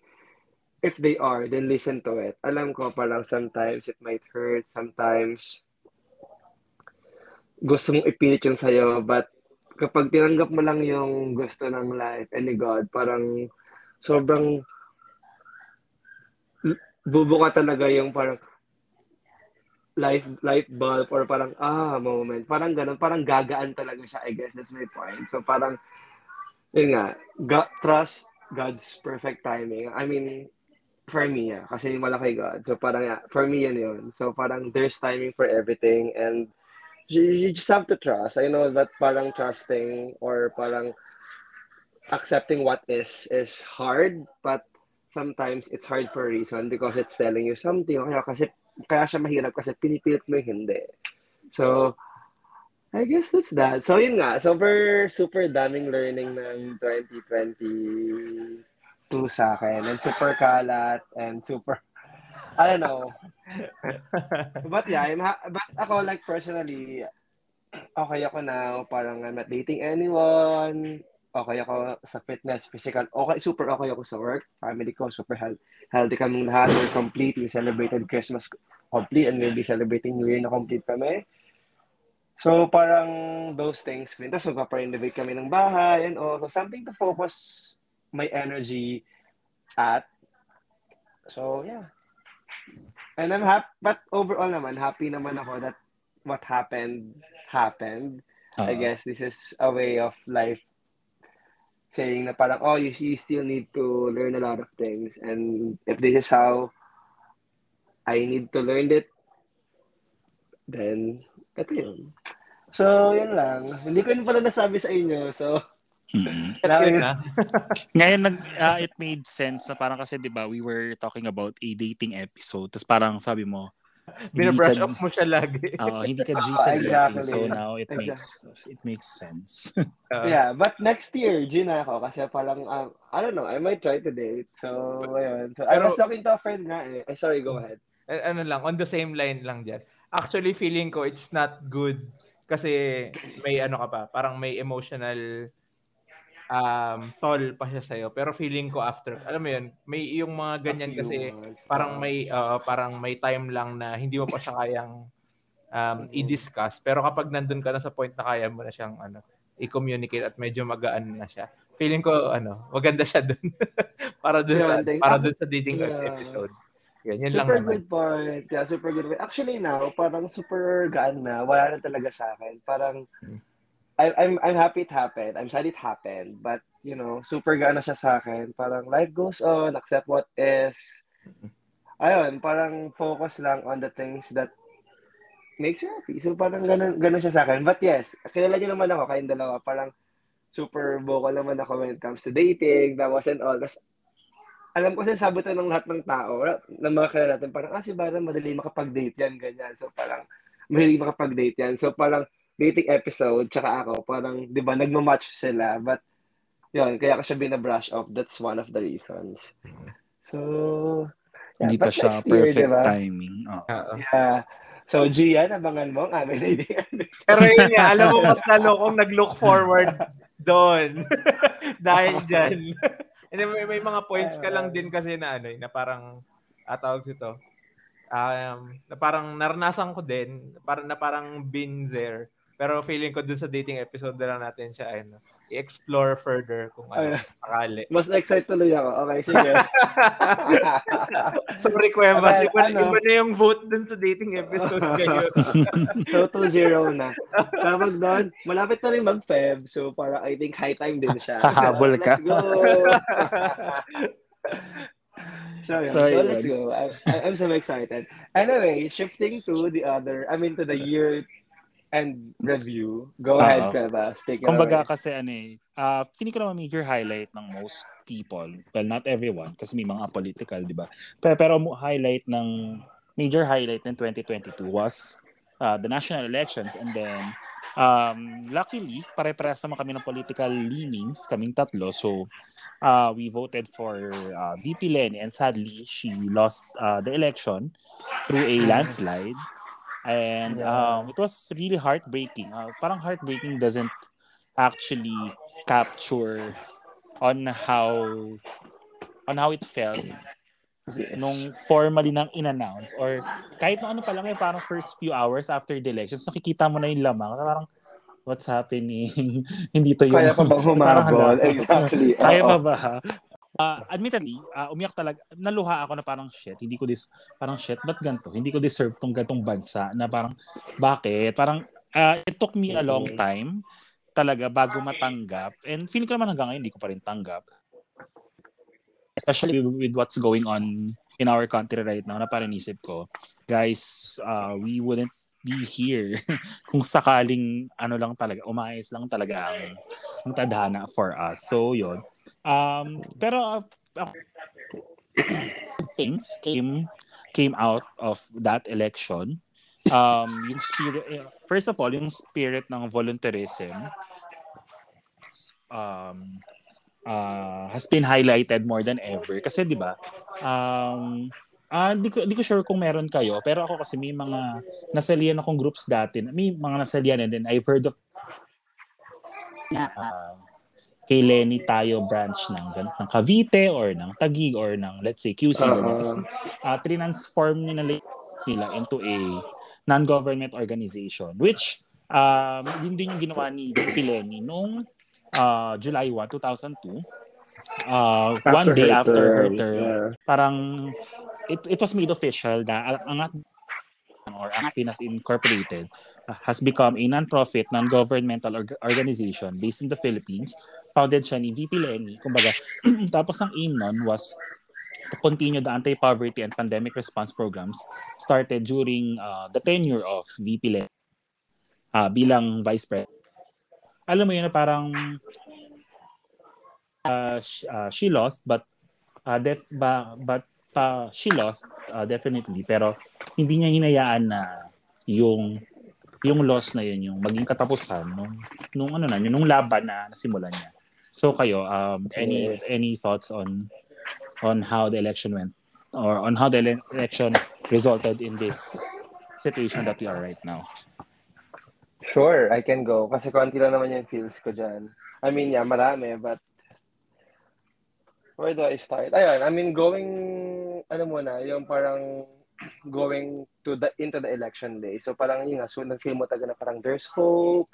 if they are, then listen to it. Alam ko parang sometimes it might hurt, sometimes gusto mong ipilit yung sa'yo, but kapag tinanggap mo lang yung gusto ng life and ni God, parang sobrang bubuka talaga yung parang life light bulb or parang ah moment parang ganun parang gagaan talaga siya I guess that's my point so parang yun nga God, trust God's perfect timing I mean for me, yeah. Kasi malaki God. So parang, yeah, for me yan yun. So parang there's timing for everything and you, you just have to trust. I know that parang trusting or parang accepting what is is hard, but sometimes it's hard for a reason because it's telling you something. Kaya kasi kaya siya mahirap kasi pinipilit mo yung hindi. So, I guess that's that. So, yun nga. Super, super daming learning ng 2020 two sa akin. And super kalat and super, I don't know. but yeah, I'm ha- but ako like personally, okay ako now. Parang I'm not dating anyone. Okay ako sa fitness, physical. Okay, super okay ako sa work. Family ko, super health, healthy kaming lahat. We're complete. We celebrated Christmas complete and we'll be celebrating New Year na complete kami. So, parang those things. Tapos magpa-renovate kami ng bahay and all. So, something to focus my energy at. So, yeah. And I'm happy, but overall naman, happy naman ako that what happened, happened. Uh-huh. I guess this is a way of life saying na parang, oh, you, you still need to learn a lot of things. And if this is how I need to learn it, then, ito yun. So, yun lang. Hindi ko yun pala nasabi sa inyo. So, Mm-hmm. Ngayon nag uh, it made sense na parang kasi 'di ba we were talking about a dating episode. Tapos parang sabi mo Bina-brush up mo siya lagi. Oo, uh, hindi ka G sa exactly. So now it exactly. makes it makes sense. uh, yeah, but next year G na ako kasi parang um, I don't know, I might try to date. So ayun. So, I was talking to a friend nga eh. Ay, sorry, go ahead. Ano lang, on the same line lang diyan. Actually feeling ko it's not good kasi may ano ka pa, parang may emotional um, toll pa siya sa'yo. Pero feeling ko after, alam mo yun, may yung mga ganyan kasi parang may uh, parang may time lang na hindi mo pa siya kayang um, i-discuss. Pero kapag nandun ka na sa point na kaya mo na siyang ano, i-communicate at medyo magaan na siya. Feeling ko ano, maganda siya dun. para dun yeah, sa para dun sa dating yeah. episode. Yan, yan super lang good point. Yeah, super good point. Actually now, parang super gaan na. Wala na talaga sa akin. Parang hmm I, I'm I'm happy it happened. I'm sad it happened. But, you know, super gaano siya sa akin. Parang life goes on, accept what is. Ayun, parang focus lang on the things that makes you happy. So parang ganun, ganun siya sa akin. But yes, kilala niyo naman ako, kayong dalawa. Parang super vocal naman ako when it comes to dating, that was and all. Tapos, alam ko sinasabutan ng lahat ng tao, ng mga kilala natin, parang, ah, si Baran, madali makapag-date yan, ganyan. So parang, mahilig makapag-date yan. So parang, dating episode, tsaka ako, parang, di ba, nagmamatch sila. But, yun, kaya ko siya binabrush off. That's one of the reasons. So, yeah, Hindi pa siya perfect year, diba? timing. Oh. Yeah. So, Gian, abangan mo ang aming dating. Pero yun nga, alam mo, mas lalo kong nag-look forward doon. Dahil dyan. And then, may, may mga points ka lang din kasi na ano, eh, na parang, atawag ah, ito, um, na parang naranasan ko din, parang na parang been there Pero feeling ko dun sa dating episode na lang natin siya ano, i-explore further kung ano, sakali. Mas excited tuloy ako. Okay, sige. Sorry, Cuevas. Iba, ano, iba na yung vote dun sa dating episode ngayon. so, 2-0 na. Tawag doon, malapit na rin mag-Feb. So, para I think high time din siya. Hahabol ka. Let's go. So, yeah. so, so let's go. I, I'm so excited. Anyway, shifting to the other, I mean to the year and review. Go uh, ahead, Kevas. Take it Kumbaga away. kasi ano eh, uh, feeling ko naman major highlight ng most people, well not everyone kasi may mga political, di ba? Pero, pero highlight ng, major highlight ng 2022 was uh, the national elections and then um, luckily, pare-parehas naman kami ng political leanings, kaming tatlo. So, uh, we voted for uh, VP Lenny and sadly, she lost uh, the election through a landslide. And um, it was really heartbreaking. Uh, parang heartbreaking doesn't actually capture on how on how it felt yes. nung formally nang in-announce or kahit na ano pa lang eh, parang first few hours after the elections, nakikita mo na yung lamang. Parang, what's happening? Hindi to yung... Kaya pa bang humabol? exactly. Kaya pa ba? Uh, admittedly, uh, umiyak talaga. Naluha ako na parang shit. Hindi ko dis parang shit, but ganto? Hindi ko deserve tong gantong bansa na parang bakit? Parang uh, it took me a long time talaga bago matanggap. And feeling ko naman hanggang ngayon hindi ko pa rin tanggap. Especially with, with what's going on in our country right now na parang isip ko, guys, uh, we wouldn't be here kung sakaling ano lang talaga, umayos lang talaga ang, ang tadhana for us. So, yun. Um, pero uh, things came came out of that election. Um, yung spirit, eh, first of all, yung spirit ng volunteerism um, uh, has been highlighted more than ever. Kasi, di ba, um, Ah, uh, di ko di ko sure kung meron kayo, pero ako kasi may mga nasalian akong groups dati. May mga nasalian and then I've heard of uh, kay Lenny tayo branch ng ng Cavite or ng Taguig or ng let's say QC uh-huh. Tapos, uh, transform nila nila into a non-government organization which um yun din yung ginawa ni VP Lenny noong uh, July 1, 2002 uh, one day her after term, her term, yeah. parang it, it was made official na ang or Angat Incorporated has become a non-profit, non-governmental org- organization based in the Philippines. Founded siya ni VP Lenny. Kumbaga, tapos ang aim nun was to continue the anti-poverty and pandemic response programs started during uh, the tenure of VP Lenny uh, bilang vice president. Alam mo yun na parang uh, she, uh, she lost but uh, def, ba, but uh, she lost uh, definitely pero hindi niya hinayaan na yung yung loss na yun yung maging katapusan nung nung ano na nung laban na nasimulan niya. So kayo um any yes. any thoughts on on how the election went or on how the election resulted in this situation that we are right now? Sure, I can go. Kasi konti lang naman yung feels ko dyan. I mean, yeah, marami, but where do I start? Ayun, I mean, going, ano muna, yung parang going to the into the election day. So parang yun nga, so nag-feel mo talaga na parang there's hope.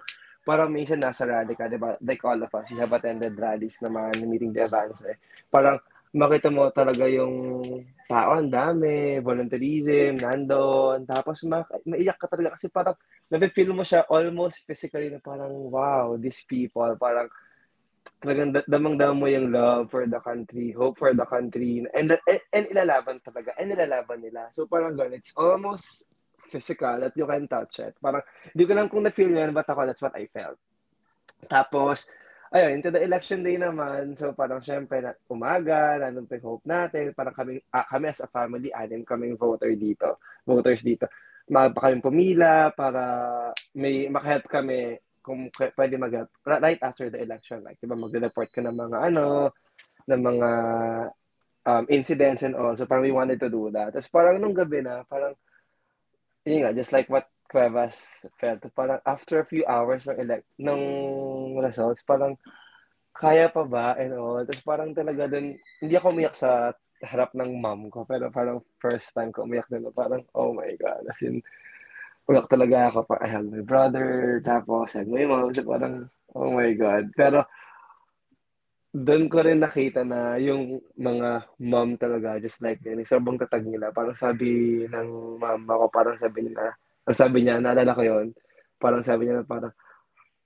Parang minsan nasa rally ka, di ba? Like all of us, we have attended rallies na mga meeting the advance eh. Parang makita mo talaga yung tao, ang dami, volunteerism, nandun, tapos ma- maiyak ka talaga kasi parang nafe-feel mo siya almost physically na parang wow, these people, parang talagang damang-dama mo yung love for the country, hope for the country, and, and, and ilalaban talaga, and ilalaban nila. So parang gano'n, it's almost physical that you can touch it. Parang, hindi ko lang kung na-feel yun, but ako, that's what I felt. Tapos, ayun, into the election day naman, so parang syempre, na, umaga, nandun pa hope natin, parang kami, ah, kami as a family, anim kaming voter dito, voters dito. Magpa kami pumila para may makahelp kami kung pwede mag right after the election like diba magre-report ka ng mga ano ng mga um, incidents and all. So parang we wanted to do that. Tapos parang nung gabi na parang yun nga just like what Cuevas felt parang after a few hours ng elect ng results parang kaya pa ba and all. Tapos parang talaga dun hindi ako umiyak sa harap ng mom ko pero parang first time ko umiyak dun parang oh my god as in uyak talaga ako. I have my brother, tapos I have my mom. So parang, oh my God. Pero, doon ko rin nakita na yung mga mom talaga, just like yun, sobrang tatag nila. Parang sabi ng mama ko, parang sabi nila, ang sabi niya, naalala ko yon parang sabi niya na parang,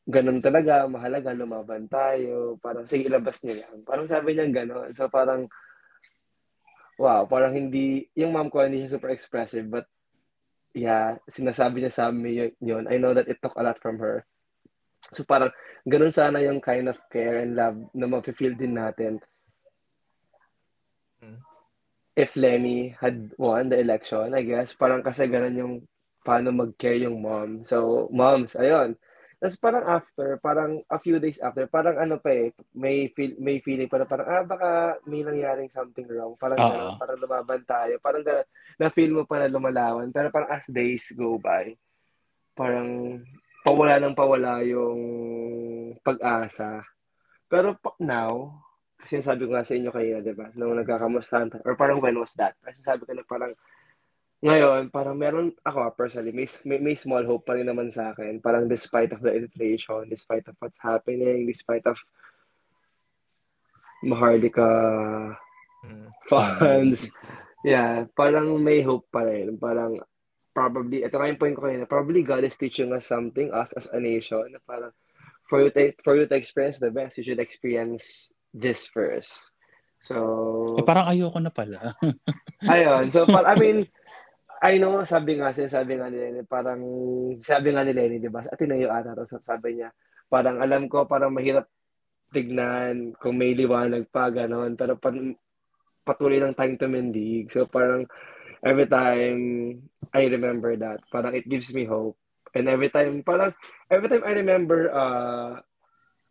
ganun talaga, mahalaga, lumaban tayo, parang sige, ilabas niyo yan. Parang sabi niya ganun. So parang, wow, parang hindi, yung mom ko hindi siya super expressive, but yeah, sinasabi niya sa amin yun. I know that it took a lot from her. So parang ganun sana yung kind of care and love na mafe-feel din natin. Hmm. If Lenny had won the election, I guess, parang kasi ganun yung paano mag-care yung mom. So, moms, ayun. Tapos parang after, parang a few days after, parang ano pa eh, may feel, may feeling pa na parang, ah, baka may nangyaring something wrong. Parang uh-huh. Parang lumaban tayo. Parang ganun, na-feel mo pa na lumalawan. Pero parang as days go by, parang pawala ng pawala yung pag-asa. Pero now, kasi sabi ko nga sa inyo kayo, di ba, nung nagkakamustahan, or parang when was that? Kasi sabi ko na parang, ngayon, parang meron ako personally, may, may, may small hope pa rin naman sa akin. Parang despite of the inflation, despite of what's happening, despite of Maharlika mm. funds, yeah, parang may hope pa rin. Parang probably, ito nga yung point ko kanina, probably God is teaching us something, us as a nation, na parang, for you to, for you to experience the best, you should experience this first. So... Eh, parang ayoko na pala. ayun. So, par, I mean, I know, sabi nga, sabi nga ni Lenny, parang, sabi nga ni Lenny, di ba? At tinayo ata, tapos sabi niya, parang alam ko, parang mahirap tignan kung may liwanag pa, ganon. Pero pa, patuloy lang tayong tumindig. So, parang, every time I remember that, parang it gives me hope. And every time, parang, every time I remember uh,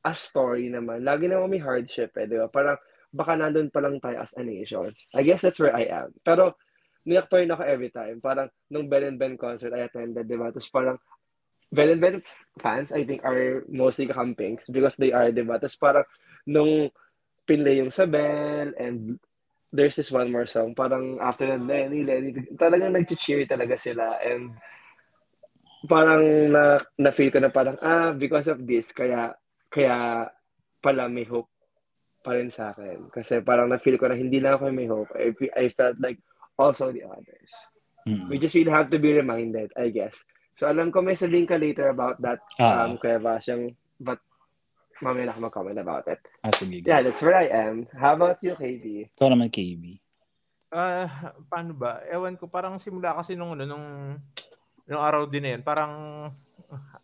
a story naman, lagi naman may hardship eh, di ba? Parang, baka nandun pa lang tayo as a nation. I guess that's where I am. Pero, niyak pa rin ako every time. Parang, nung Ben and Ben concert I attended, di ba? Tapos parang, Ben and Ben fans, I think, are mostly campings because they are, di ba? Tapos parang, nung pinlay yung Sabel and there's this one more song, parang after that, Lenny, Lenny, talagang nag-cheer talaga sila. And parang na, na-feel ko na parang, ah, because of this, kaya, kaya pala may hope pa rin sa akin. Kasi parang na-feel ko na hindi lang ako may hope. I, I felt like also the others. Mm-hmm. We just really have to be reminded, I guess. So alam ko may sabihin ka later about that, uh-huh. um, Kuya Vash, yung, but mamaya na ako mag-comment about it. Ah, sige. Yeah, that's where I am. How about you, KB? Ikaw naman, KB. Ah, uh, paano ba? Ewan ko, parang simula kasi nung, ano, nung, nung araw din na yun, parang,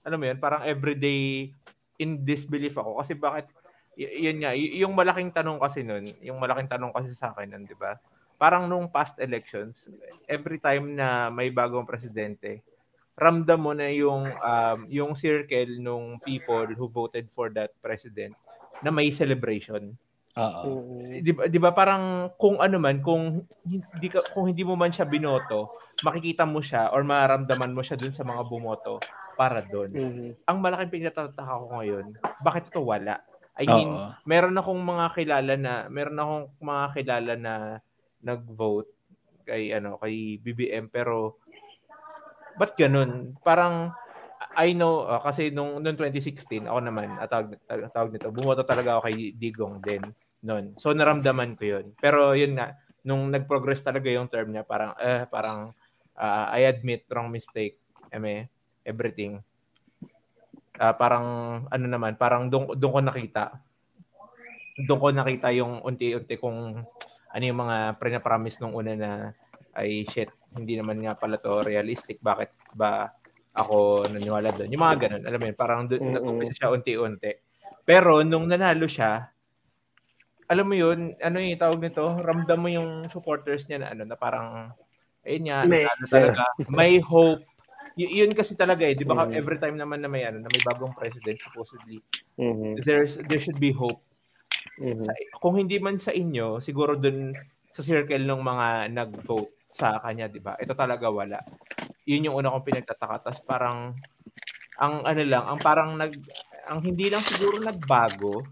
ano mo yun, parang everyday in disbelief ako. Kasi bakit, y- yun nga, y- yung malaking tanong kasi nun, yung malaking tanong kasi sa akin nun, di ba? Parang nung past elections, every time na may bagong presidente, ramdam mo na yung um, yung circle nung people who voted for that president na may celebration. Oo. 'Di ba 'di ba parang kung ano man kung hindi ka kung hindi mo man siya binoto, makikita mo siya or maramdaman mo siya dun sa mga bumoto para doon. Mm-hmm. Ang malaking pinatataka ko ngayon, bakit ito wala? I mean, Oo. meron akong mga kilala na meron akong mga kilala na nag-vote kay ano kay BBM pero Ba't ganun? Parang, I know, uh, kasi nung, nung 2016, ako naman, atawag, atawag nito, bumoto talaga ako kay Digong din noon. So, naramdaman ko yun. Pero yun nga, nung nag-progress talaga yung term niya, parang, eh, parang, uh, I admit, wrong mistake, eme, everything. Uh, parang, ano naman, parang doon, ko nakita, doon ko nakita yung unti-unti kung ano yung mga pre-promise nung una na ay shit, hindi naman nga pala to realistic. Bakit ba ako naniwala doon? Yung mga ganun, alam mo yun, parang doon nag siya unti-unti. Pero nung nanalo siya, alam mo yun, ano yung tawag nito, ramdam mo yung supporters niya na ano, na parang, ayun nga, may, talaga, may hope. Y- yun kasi talaga eh, di ba mm-hmm. every time naman na may ano, na may bagong president supposedly, mm-hmm. there's there should be hope. Mm-hmm. Sa, kung hindi man sa inyo, siguro dun sa circle ng mga nag-vote, sa kanya, 'di ba? Ito talaga wala. 'Yun yung una kong pinagtataka. Tapos parang ang ano lang, ang parang nag ang hindi lang siguro nagbago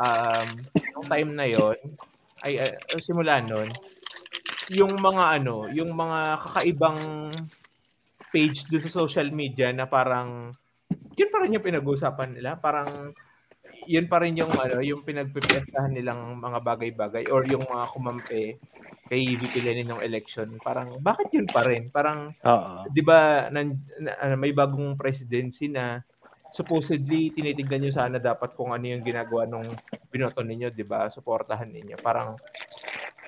um yung time na 'yon ay uh, simula noon yung mga ano, yung mga kakaibang page doon sa social media na parang yun pa rin yung pinag-uusapan nila. Parang yun pa rin yung ano, yung pinagpipiestahan nilang mga bagay-bagay or yung mga kumampi kay VP Lenin ng election. Parang bakit yun pa rin? Parang Oo. 'di ba nan, na- ano, may bagong presidency na supposedly tinitingnan niyo sana dapat kung ano yung ginagawa nung binoto ninyo, 'di ba? Suportahan ninyo. Parang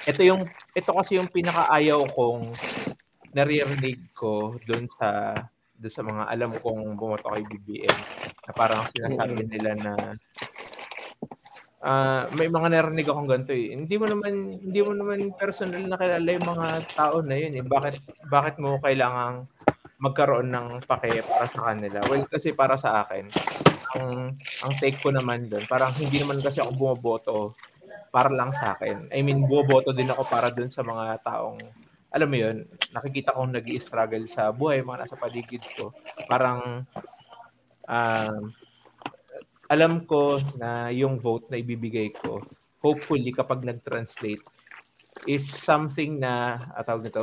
ito yung ito kasi yung pinakaayaw kong naririnig ko doon sa doon sa mga alam kong bumoto kay BBM na parang sinasabi nila na ah may mga narinig akong ganito eh. Hindi mo naman hindi mo naman personal na kilala yung mga tao na yun eh. Bakit bakit mo kailangang magkaroon ng pake para sa kanila? Well, kasi para sa akin, ang ang take ko naman doon, parang hindi naman kasi ako bumoboto para lang sa akin. I mean, bumoboto din ako para doon sa mga taong alam mo yun, nakikita kong nag struggle sa buhay, mga nasa paligid ko. Parang um, alam ko na yung vote na ibibigay ko, hopefully kapag nag-translate, is something na, ah, tawag nito,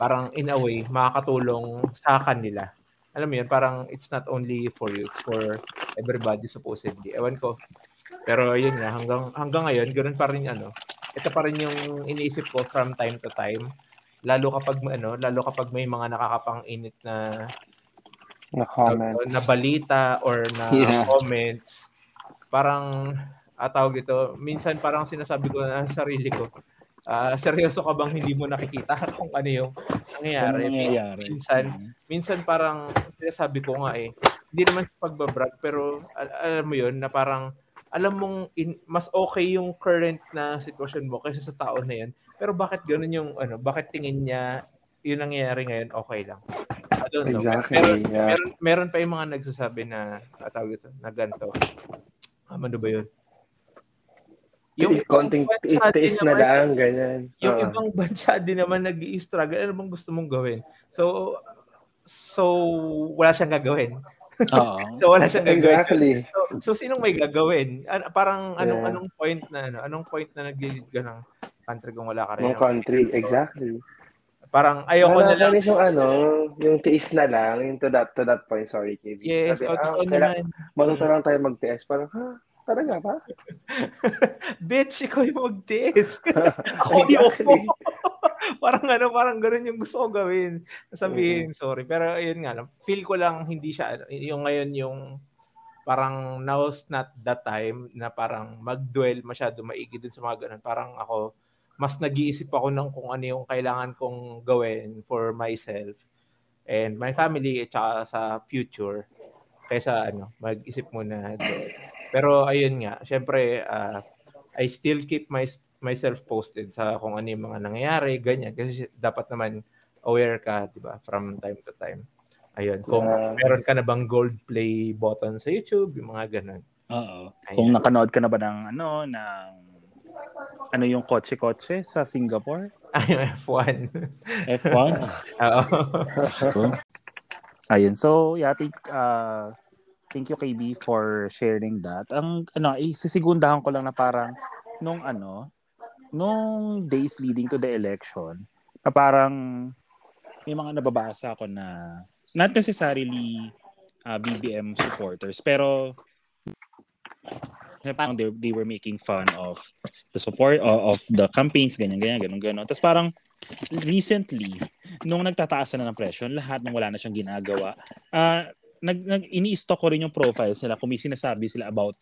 parang in a way, makakatulong sa kanila. Alam mo yun, parang it's not only for you, for everybody supposedly. Ewan ko. Pero yun nga, hanggang, hanggang ngayon, ganoon pa rin ano, ito pa rin yung iniisip ko from time to time. Lalo kapag ano, lalo kapag may mga nakakapang-init na Na comments. na balita or na Yeah. comments, parang ah, tawag ito, minsan parang sinasabi ko na sa sarili ko, ah, seryoso ka bang hindi mo nakikita kung ano yung nangyayari? nangyayari? Minsan, Mm. minsan parang sinasabi ko nga eh, hindi naman sa pagbabrag, pero al- alam mo yun, na parang alam mong in- mas okay yung current na sitwasyon mo kaysa sa tao na yan. Pero bakit ganun yung, ano, bakit tingin niya yung nangyayari ngayon okay lang? I don't know. Exactly, Meron, yeah. meron, meron pa yung mga nagsasabi na, tawag ito, na ganito. Ah, ano ba yun? Yung konting tiis na lang, ganyan. yung Ah. ibang bansa din naman nag struggle ano bang gusto mong gawin? So, so wala siyang gagawin. Oo. So, wala siyang gagawin. Exactly. So, so sinong may gagawin? An- parang anong Yeah. anong point na ano? Anong point na nag-lead ka ng country kung wala ka rin? Ng country, exactly. Parang ayoko na lang. Yung ano, yung tiis na lang, yung to that, to that point, sorry, KB. Yes, Sabi, o, ah, totoo kailangan, naman. lang tayo mag-TS. Parang, ha? Talaga ba? Bitch, ikaw yung mag-test. Ako yung Exactly. parang ano, parang ganoon yung gusto ko gawin. Mm-hmm. Sabihin, sorry. Pero ayun nga, lang, feel ko lang hindi siya, yung ngayon yung parang now's not that time na parang mag-dwell masyado maigi dun sa mga ganun. Parang ako, mas nag-iisip ako ng kung ano yung kailangan kong gawin for myself and my family at saka sa future kaysa ano, mag-isip muna doon. Pero ayun nga, syempre uh, I still keep my myself posted sa kung ano yung mga nangyayari, ganyan kasi dapat naman aware ka, 'di ba, from time to time. Ayun, kung Yeah. meron ka na bang gold play button sa YouTube, yung mga ganun. Oo. Kung nakanood ka na ba ng ano, ng ano yung kotse-kotse sa Singapore? Ay, yung F1. F1? Oo. Ayun. So, yeah, thank, uh, thank you KB for sharing that. Ang ano, isisigundahan ko lang na parang nung ano, nung days leading to the election, na parang may mga nababasa ako na not necessarily uh, BBM supporters, pero parang they, they were making fun of the support of, of the campaigns, ganyan, ganyan, ganun, ganun. Tapos parang recently, nung nagtataas na ng presyo, lahat nung wala na siyang ginagawa, ah nag, nag ini-stock ko rin yung profiles nila kung may sinasabi sila about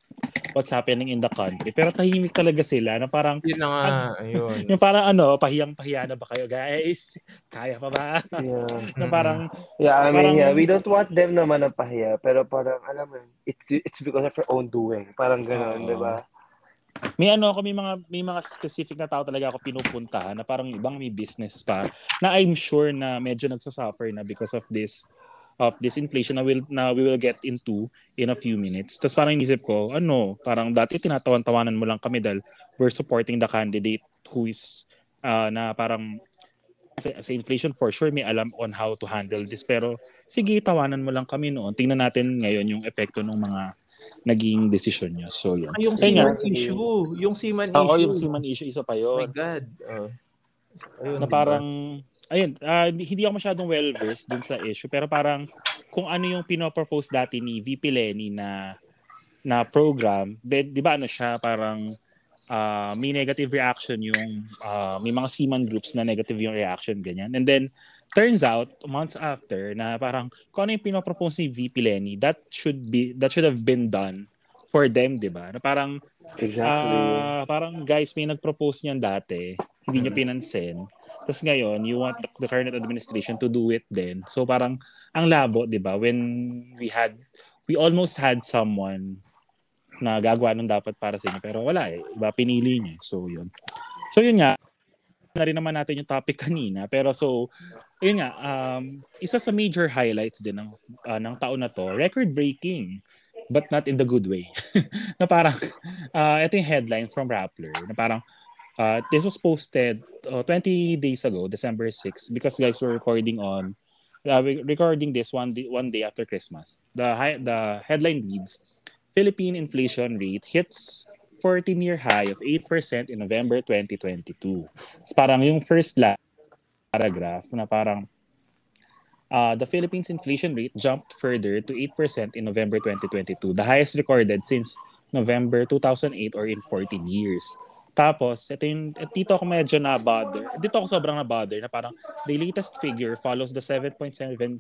what's happening in the country. Pero tahimik talaga sila na parang Yun na nga, ayun. yung parang ano, pahiyang-pahiya na ba kayo guys? Kaya pa ba? Yeah. na parang Yeah, I mean, Parang- yeah, we don't want them naman ng pahiya, pero parang, alam mo, it's it's because of their own doing. Parang gano'n, Oo. di ba? may ano ako, may mga may mga specific na tao talaga ako pinupuntahan na parang ibang may business pa na I'm sure na medyo nagsasuffer na because of this of this inflation na will na we will get into in a few minutes. Tapos parang inisip ko, ano, parang dati tinatawan-tawanan mo lang kami dahil we're supporting the candidate who is uh, na parang sa, sa inflation for sure may alam on how to handle this pero sige tawanan mo lang kami noon tingnan natin ngayon yung epekto ng mga naging desisyon niyo so yun Ah, yung Kaya nga, Seaman issue. Yung Seaman Oo, issue. yung Seaman issue, isa pa Oh my yun. God. Oh. Ayun, na parang ayun, ah, hindi ako masyadong well versed dun sa issue pero parang kung ano yung pinopropose dati ni VP Lenny na na program, di, di ba ano siya parang ah, may negative reaction yung ah, may mga seaman groups na negative yung reaction ganyan. And then turns out months after na parang kung ano yung pinopropose ni VP Lenny, that should be that should have been done for them, di ba? Na parang Exactly. Ah, parang guys, may nag-propose niyan dati, hindi niyo pinansin. Tapos ngayon, you want the, current administration to do it then. So parang ang labo, 'di ba? When we had we almost had someone na gagawa nung dapat para sa inyo pero wala eh. Iba pinili niya. So yun. So yun nga na rin naman natin yung topic kanina pero so yun nga um, isa sa major highlights din ng ah, ng taon na to record breaking but not in the good way na parang uh, ito yung headline from Rappler na parang uh, this was posted uh, 20 days ago, December 6, because guys were recording on uh, recording this one day, one day after Christmas. The hi- the headline reads Philippine inflation rate hits 14-year high of 8% in November 2022. It's parang yung first la- paragraph na parang uh, the Philippines inflation rate jumped further to 8% in November 2022, the highest recorded since November 2008 or in 14 years. Tapos, ito yung, dito ako medyo na bother. Dito ako sobrang na bother na parang the latest figure follows the 7.7%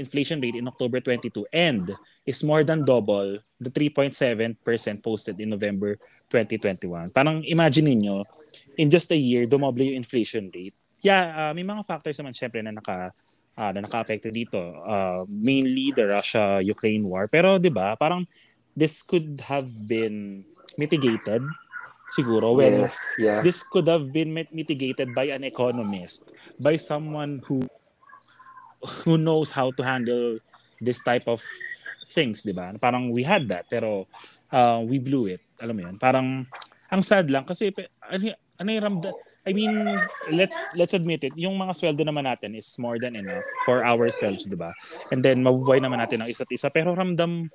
inflation rate in October 22 and is more than double the 3.7% posted in November 2021. Parang imagine niyo in just a year, dumoble yung inflation rate. Yeah, uh, may mga factors naman syempre na naka ah, na naka-apekto dito. Uh, mainly the Russia-Ukraine war. Pero 'di ba, parang this could have been mitigated siguro when yes, yeah. this could have been mit- mitigated by an economist, by someone who who knows how to handle this type of things, 'di ba? Parang we had that pero uh, we blew it. Alam mo 'yun? Parang ang sad lang kasi ano, ano yung ramdam I mean, let's let's admit it, yung mga sweldo naman natin is more than enough for ourselves, 'di ba? And then mabubuhay naman natin ang isa't isa pero ramdam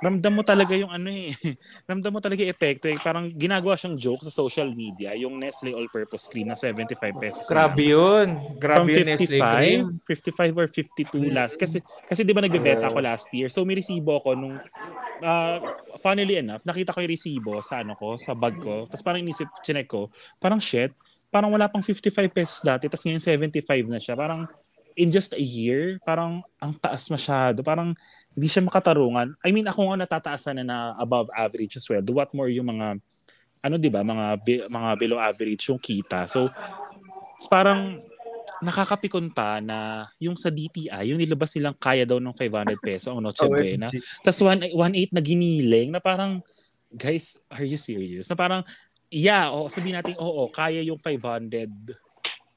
ramdam mo talaga yung ano eh. ramdam mo talaga yung epekto eh. Parang ginagawa siyang joke sa social media, yung Nestle All-Purpose Cream na 75 pesos. na Grabe lang. yun. From Grabe yun, Nestle Cream. 55, 55 or 52 last. Kasi kasi 'di ba nagbebenta ako last year. So may resibo ako nung uh, funnily enough, nakita ko yung resibo sa ano ko, sa bag ko. Tapos parang inisip, chinek ko, parang shit, parang wala pang 55 pesos dati, tapos ngayon 75 na siya. Parang in just a year, parang ang taas masyado. Parang hindi siya makatarungan. I mean, ako nga natataasan na na above average yung sweldo. What more yung mga, ano 'di ba mga, mga below average yung kita. So, it's parang nakakapikon pa na yung sa DTI, yung nilabas nilang kaya daw ng 500 peso ang Noche Buena. Tapos 1.8 na giniling na parang, guys, are you serious? Na parang, yeah, oh, sabihin natin, oo, kaya yung 500.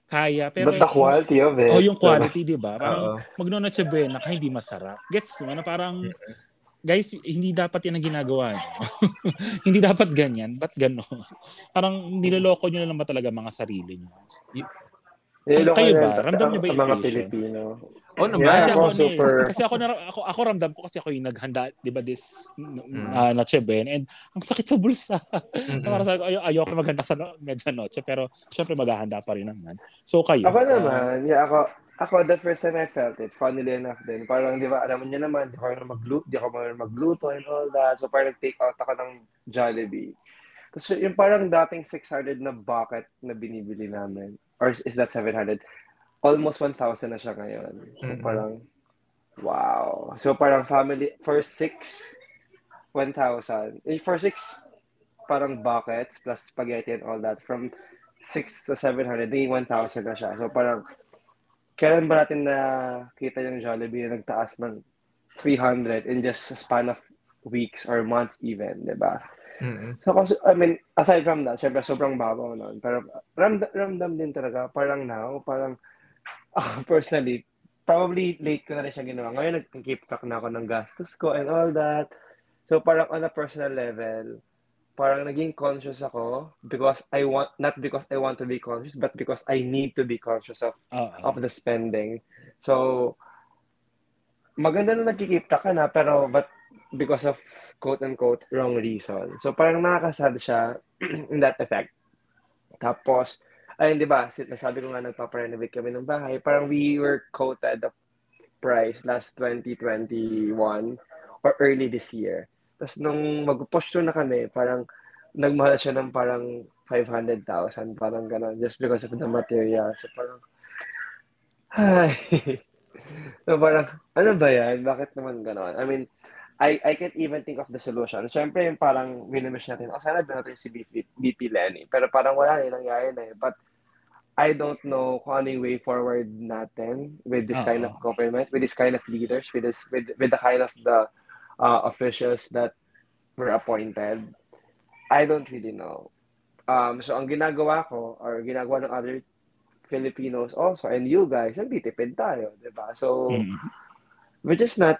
Kaya, pero... But the quality of it. Oh, yung quality, di ba? Parang magno-noche buena ka, hindi masarap. Gets mo? Na parang, guys, hindi dapat yan ang ginagawa. niyo. hindi dapat ganyan. Ba't gano'n? Parang niloloko nyo na lang ba talaga mga sarili nyo? Niloloko Kayo yan ba? Ramdam niyo ba sa mga? Pilipino? Oh, naman. Yeah, kasi ako, ako ano eh, super... kasi ako, na, ako, ako ramdam ko kasi ako yung naghanda, di ba, this Mm. uh, Noche Buena. And ang sakit sa bulsa. Mm-mm. Para sa ay, ayoko maghanda sa no, medya noche, pero syempre maghahanda pa rin naman. So kayo. Ako naman, yeah, ako, ako the first time I felt it, funnily enough din, parang di ba, alam niyo naman, di ako marunong magluto, di ako marunong magluto and all that. So parang take out ako ng Jollibee. Tapos yung parang dating 600 na bucket na binibili namin, or is that 700? Almost 1,000 na siya ngayon. So Mhm. parang, wow. So parang family, for six, 1,000. Eh, For six, parang buckets plus spaghetti and all that, from 6 to 700, naging 1,000 na siya. So parang, kailan ba natin na kita yung Jollibee na nagtaas ng 300 in just a span of weeks or months even, di ba? So, kasi, I mean, aside from that, syempre sobrang babaw nun. Pero ramdam, ramdam din talaga, parang now, parang, ah, personally, probably late ko na rin siya ginawa. Ngayon, nag-keep track na ako ng gastos ko and all that. So, parang on a personal level, parang naging conscious ako because I want, not because I want to be conscious, but because I need to be conscious of oo. of the spending. So, maganda na nagkikip ka na, pero but because of quote-unquote wrong reason. So, parang nakakasad siya in that effect. Tapos, ayun, di ba, nasabi ko nga nagpaparenovate kami ng bahay, parang we were quoted the price last 2021 or early this year. Tapos nung through na kami, parang nagmahal siya ng parang 500,000, parang gano'n, just because of the material. So parang, ay, so parang, ano ba yan? Bakit naman gano'n? I mean, I, I can't even think of the solution. Siyempre, yung parang winimish natin, oh, sana natin si BP, BP Lenny. Pero parang wala na, nangyari na eh. But I don't know kung ano yung way forward natin with this kind of government, with this kind of leaders, with this with with the kind of the uh, officials that were appointed. I don't really know. Um, so ang ginagawa ko or ginagawa ng other Filipinos also and you guys, nagtitipid tayo, 'di ba? So Mm. which is not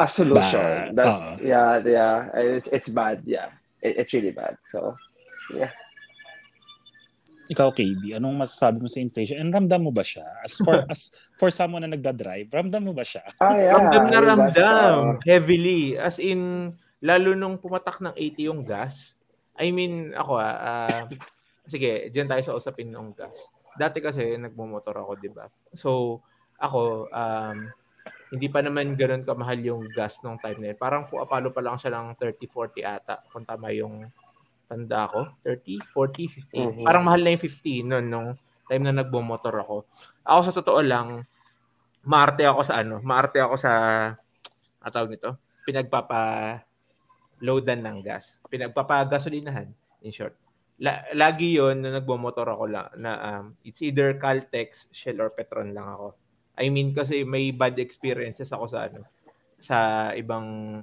a solution. Bad. That's Oo. yeah, yeah. It's, it's bad. Yeah, it, it's really bad. So yeah. Ikaw, KB, anong masasabi mo sa inflation? And ramdam mo ba siya? As for as for someone na nagda-drive, ramdam mo ba siya? Ah, yeah. ramdam na ramdam. uh, Heavily. As in, lalo nung pumatak ng 80 yung gas. I mean, ako ah, ah, sige, diyan tayo sa usapin ng gas. Dati kasi nagmumotor ako, di ba? So, ako, um, hindi pa naman ganoon kamahal yung gas nung time na yun. Parang palo pa lang siya ng 30-40 ata. Kung tama yung tanda ko. 30, 40, 50. Mhm. Parang mahal na yung 50 noon nung time na nagbumotor ako. Ako sa totoo lang, maarte ako sa ano, maarte ako sa ang tawag nito, pinagpapa loadan ng gas. Pinagpapagasolinahan in short. La- lagi 'yon na nagbomotor ako lang na um, it's either Caltex, Shell or Petron lang ako. I mean kasi may bad experiences ako sa ano sa ibang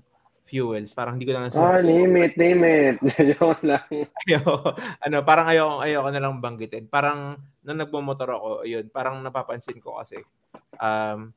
fuels. Parang hindi ko na Ah, name it, name it. Joke lang. Ayoko, ano, parang ayoko, ayoko na lang banggitin. Parang, nung nagmumotor ako, yun, parang napapansin ko kasi, um,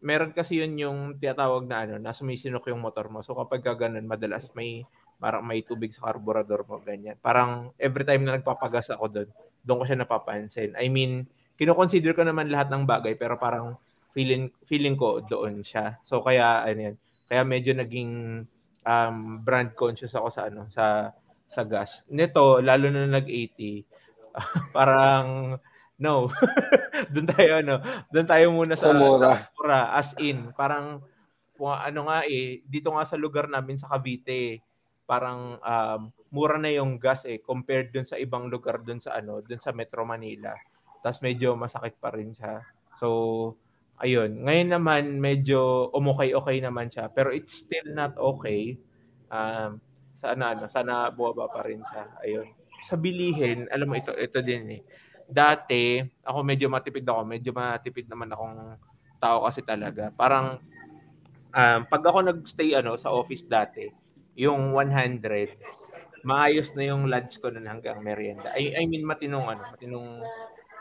meron kasi yun yung tinatawag na ano, na sumisinok yung motor mo. So kapag ka ganun, madalas may, parang may tubig sa carburetor mo, ganyan. Parang every time na nagpapagas ako doon, doon ko siya napapansin. I mean, kino-consider ko naman lahat ng bagay, pero parang feeling, feeling ko doon siya. So kaya, ano yan, kaya medyo naging um, brand conscious ako sa ano, sa sa gas. Nito, lalo na nag-80, parang no. doon tayo ano, doon tayo muna sa Sa mura. mura, as in, parang ano nga eh, dito nga sa lugar namin sa Cavite, parang um, mura na yung gas eh compared dun sa ibang lugar dun sa ano, dun sa Metro Manila. Tapos medyo masakit pa rin siya. So, ayun. Ngayon naman, medyo umokay-okay naman siya. Pero it's still not okay. Um, sana, ano, sana bumaba pa rin siya. Ayun. Sa bilihin, alam mo, ito, ito din eh. Dati, ako medyo matipid ako. Medyo matipid naman akong tao kasi talaga. Parang, um, pag ako nagstay ano, sa office dati, yung 100, maayos na yung lunch ko nun hanggang merienda. I, I mean, matinong ano, matinong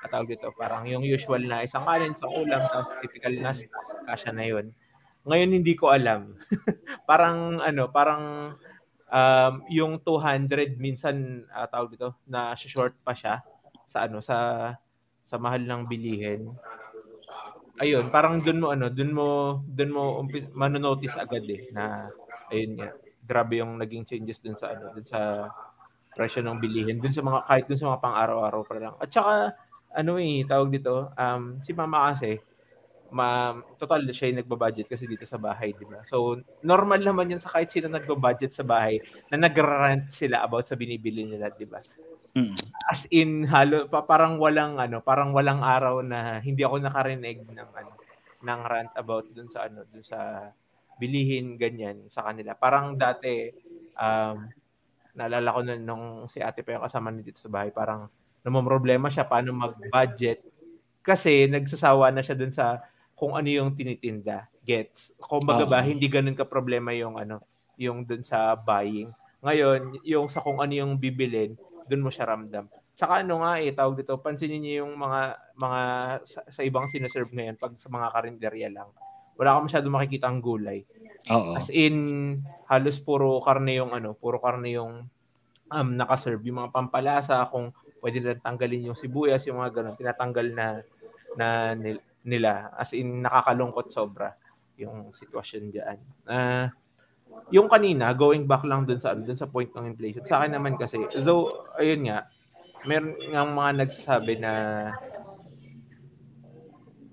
katawag dito, parang yung usual na isang kanin sa ulam, tapos typical na snack, kasya na yun. Ngayon hindi ko alam. parang ano, parang um, yung 200 minsan uh, tawag dito na short pa siya sa ano sa sa mahal ng bilihin. Ayun, parang doon mo ano, doon mo doon mo umpi- mano-notice agad eh na ayun nga, grabe yung naging changes dun sa ano, dun sa presyo ng bilihin, dun sa mga kahit dun sa mga pang-araw-araw pa lang. At saka ano eh, tawag dito, um, si mama kasi, ma, total siya yung nagbabudget kasi dito sa bahay, di ba? So, normal naman yun sa kahit sino nagbabudget sa bahay na nag-rant sila about sa binibili nila, di ba? Mm. As in, halo, pa, parang walang, ano, parang walang araw na hindi ako nakarinig ng, ano, ng rant about dun sa, ano, dun sa bilihin, ganyan, sa kanila. Parang dati, um, naalala ko nun nung si ate pa yung kasama niya dito sa bahay, parang namomroblema siya paano mag-budget kasi nagsasawa na siya dun sa kung ano yung tinitinda. Gets? Kumbaga ba, Oo. hindi ganun ka problema yung ano, yung dun sa buying. Ngayon, yung sa kung ano yung bibilin, dun mo siya ramdam. Saka ano nga eh, tawag dito, pansinin niyo yung mga mga sa, sa ibang sinaserve ngayon pag sa mga karinderya lang. Wala ka masyado makikita ang gulay. Oo. As in, halos puro karne yung ano, puro karne yung um, nakaserve. Yung mga pampalasa, kung pwede na tanggalin yung sibuyas, yung mga ganun, tinatanggal na, na nil- nila. As in, nakakalungkot sobra yung sitwasyon dyan. Ah, yung kanina, going back lang dun sa, dun sa point ng inflation, sa akin naman kasi, though, ayun nga, meron ng mga nagsasabi na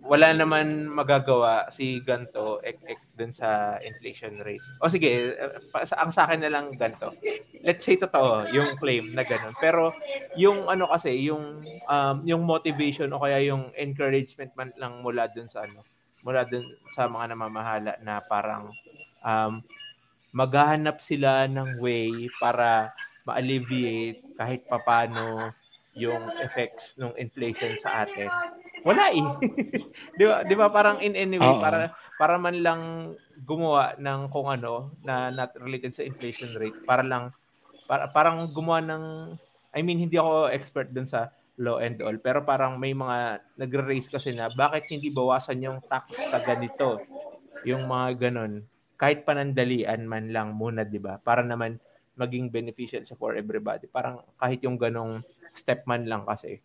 wala naman magagawa si ganto ek ek dun sa inflation rate. O sige, ang sa akin na lang ganto. Let's say totoo yung claim na ganun. Pero yung ano kasi, yung um, yung motivation o kaya yung encouragement man lang mula dun sa ano, mula dun sa mga namamahala na parang um, maghahanap sila ng way para ma-alleviate kahit papano yung effects ng inflation sa atin wala eh. 'Di ba? 'Di ba parang in any way Uh-oh. para para man lang gumawa ng kung ano na not related sa inflation rate para lang para parang gumawa ng I mean hindi ako expert dun sa law and all pero parang may mga nagre-raise kasi na bakit hindi bawasan yung tax sa ganito yung mga ganon kahit panandalian man lang muna 'di ba para naman maging beneficial siya for everybody parang kahit yung ganong step man lang kasi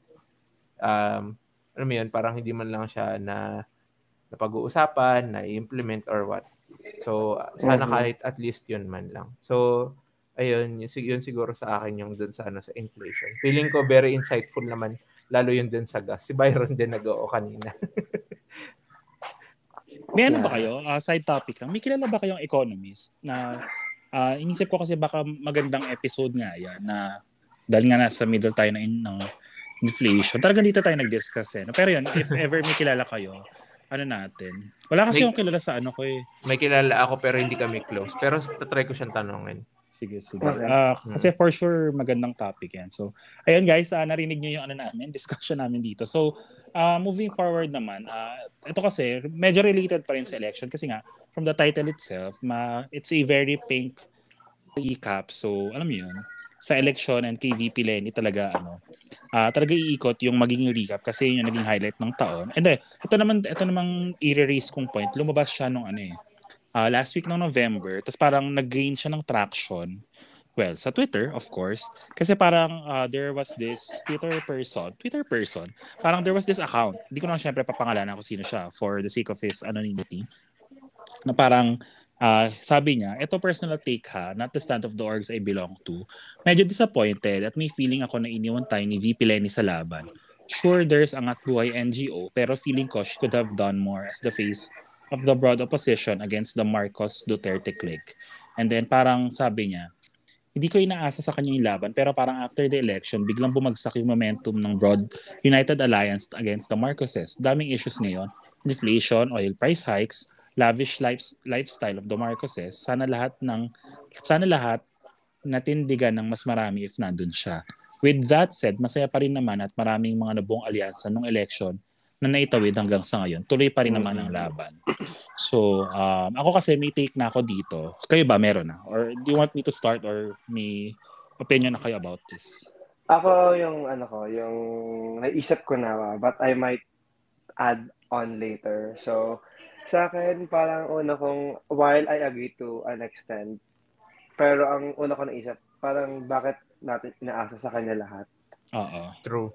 um alam mo yun, parang hindi man lang siya na napag-uusapan, na i-implement or what. So, sana mm-hmm. kahit at least yun man lang. So, ayun, yun, yun siguro sa akin yung dun sa, ano, sa inflation. Feeling ko very insightful naman, lalo yun dun sa gas. Si Byron din nag-oo kanina. May ano ba kayo? Uh, side topic lang. May kilala ba kayong economist na uh, inisip ko kasi baka magandang episode nga yan na dahil nga nasa middle tayo na in, no, inflation. Talagang dito tayo nag-discuss eh. No? Pero yun, if ever may kilala kayo, ano natin. Wala kasi may, yung kilala sa ano ko eh. May kilala ako pero hindi kami close. Pero try ko siyang tanongin. Sige, sige. Uh, kasi for sure magandang topic yan. So, ayun guys, uh, narinig niyo yung ano namin, discussion namin dito. So, uh, moving forward naman, uh, ito kasi medyo related pa rin sa election kasi nga from the title itself, ma it's a very pink recap. So, alam mo yun, sa election and kay VP Lenny talaga ano uh, talaga iikot yung magiging recap kasi yun yung naging highlight ng taon. And then, ito naman ito namang i-raise kong point. Lumabas siya nung ano eh. Uh, last week ng November, tapos parang nag-gain siya ng traction. Well, sa Twitter, of course. Kasi parang uh, there was this Twitter person, Twitter person, parang there was this account. Hindi ko na syempre papangalanan kung sino siya for the sake of his anonymity. Na parang Uh, sabi niya, ito personal take ha, not the stand of the orgs I belong to. Medyo disappointed at may feeling ako na iniwan tayo ni VP Lenny sa laban. Sure, there's Angat Buhay NGO, pero feeling ko she could have done more as the face of the broad opposition against the Marcos Duterte clique. And then parang sabi niya, hindi ko inaasa sa kanya yung laban pero parang after the election, biglang bumagsak yung momentum ng broad United Alliance against the Marcoses. Daming issues ngayon, inflation, oil price hikes, lavish life, lifestyle of the Marcoses, sana lahat ng sana lahat natindigan ng mas marami if nandun siya. With that said, masaya pa rin naman at maraming mga nabuong alyansa nung election na naitawid hanggang sa ngayon. Tuloy pa rin naman ang laban. So, um, ako kasi may take na ako dito. Kayo ba meron na? Or do you want me to start or may opinion na kayo about this? Ako yung ano ko, yung naisip ko na but I might add on later. So, sa akin, parang una kong, while I agree to an extent, pero ang una ko naisip, parang bakit natin inaasa sa kanya lahat. Oo. True.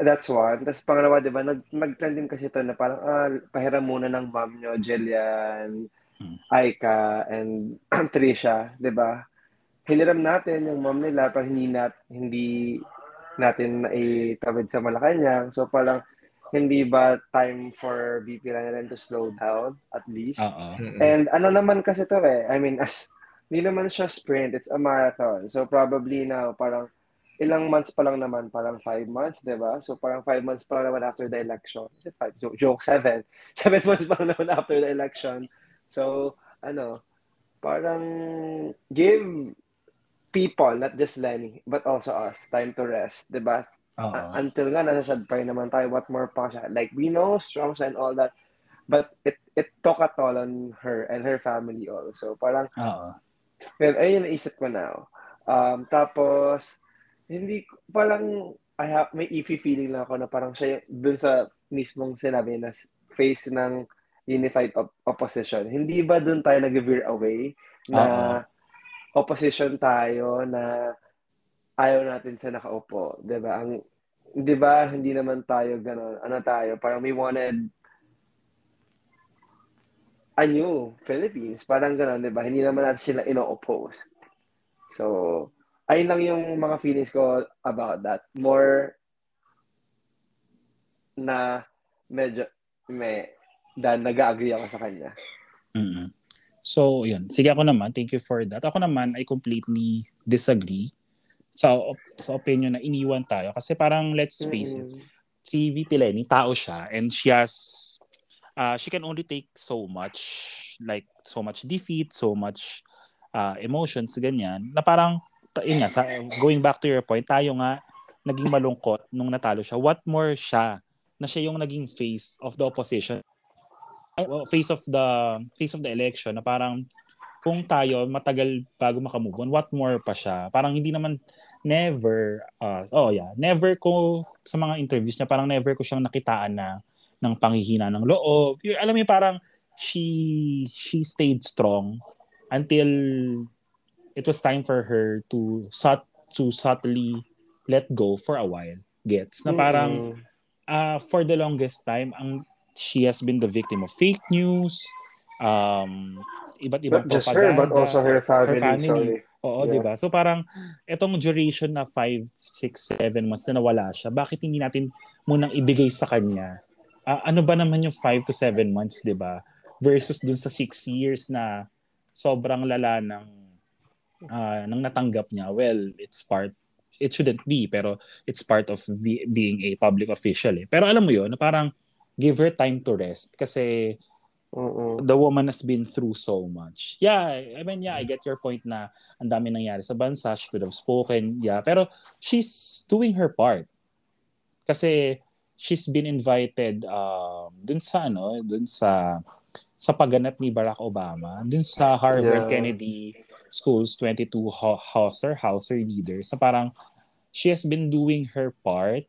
That's one. Tapos pangalawa, di ba, nag, nag-trend din kasi ito na parang, ah, pahiram muna ng mom nyo, Jillian, hmm. Aika, and Trisha, di ba? Hiniram natin yung mom nila, pero hindi, nat, hindi natin naitawid sa Malacanang. So parang, hindi ba time for VP rin to slow down at least? Uh-uh. And ano naman kasi to eh, I mean, as hindi naman siya sprint, it's a marathon. So probably now, parang ilang months pa lang naman, parang five months, di ba? So parang five months pa lang naman after the election. Is it five? Joke, joke seven. Seven months pa lang naman after the election. So, ano, parang give people, not just Lenny, but also us, time to rest, di ba? Uh, until nga, nasa sad pa naman tayo, what more pa siya. Like, we know Strong and all that, but it it took a toll on her and her family also. Parang, uh well, ayun naisip ko now. Um, tapos, hindi, parang, I have, may iffy feeling lang ako na parang siya, dun sa mismong sinabi na face ng unified op- opposition. Hindi ba dun tayo nag-veer away na uh-huh. opposition tayo na ayaw natin sa nakaupo, 'di ba? Ang 'di ba hindi naman tayo gano'n. Ano tayo? Parang we wanted a new Philippines. Parang gano'n, 'di ba? Hindi naman natin sila ino-oppose. So, ayun lang yung mga feelings ko about that. More na medyo may dahil nag-agree ako sa kanya. mm So, yun. Sige ako naman. Thank you for that. Ako naman, I completely disagree sa, sa opinion na iniwan tayo. Kasi parang, let's face it, si VP Lenny, tao siya, and she has, uh, she can only take so much, like, so much defeat, so much uh, emotions, ganyan, na parang, yun nga, sa, going back to your point, tayo nga, naging malungkot nung natalo siya. What more siya, na siya yung naging face of the opposition well, face of the face of the election na parang kung tayo matagal bago makamove on, what more pa siya? Parang hindi naman never uh, oh yeah, never ko sa mga interviews niya parang never ko siyang nakitaan na ng panghihina ng loob. Alam mo parang she she stayed strong until it was time for her to sut to subtly let go for a while. Gets na parang mm-hmm. uh, for the longest time ang she has been the victim of fake news, um, iba't ibang Not just propaganda. her, but also her family. Her family. Sorry. Oo, yeah. di ba? So parang etong duration na 5, 6, 7 months na nawala siya, bakit hindi natin munang ibigay sa kanya? Uh, ano ba naman yung 5 to 7 months, di ba? Versus dun sa 6 years na sobrang lala ng uh, nang natanggap niya. Well, it's part it shouldn't be pero it's part of the, being a public official eh. Pero alam mo 'yon, parang give her time to rest kasi Uh-oh. the woman has been through so much. Yeah, I mean, yeah, I get your point na ang dami nangyari sa bansa. She could have spoken. Yeah, pero she's doing her part. Kasi she's been invited um, dun sa ano, dun sa sa pagganap ni Barack Obama, dun sa Harvard yeah. Kennedy School's 22 Hauser, Hauser leader. Sa parang she has been doing her part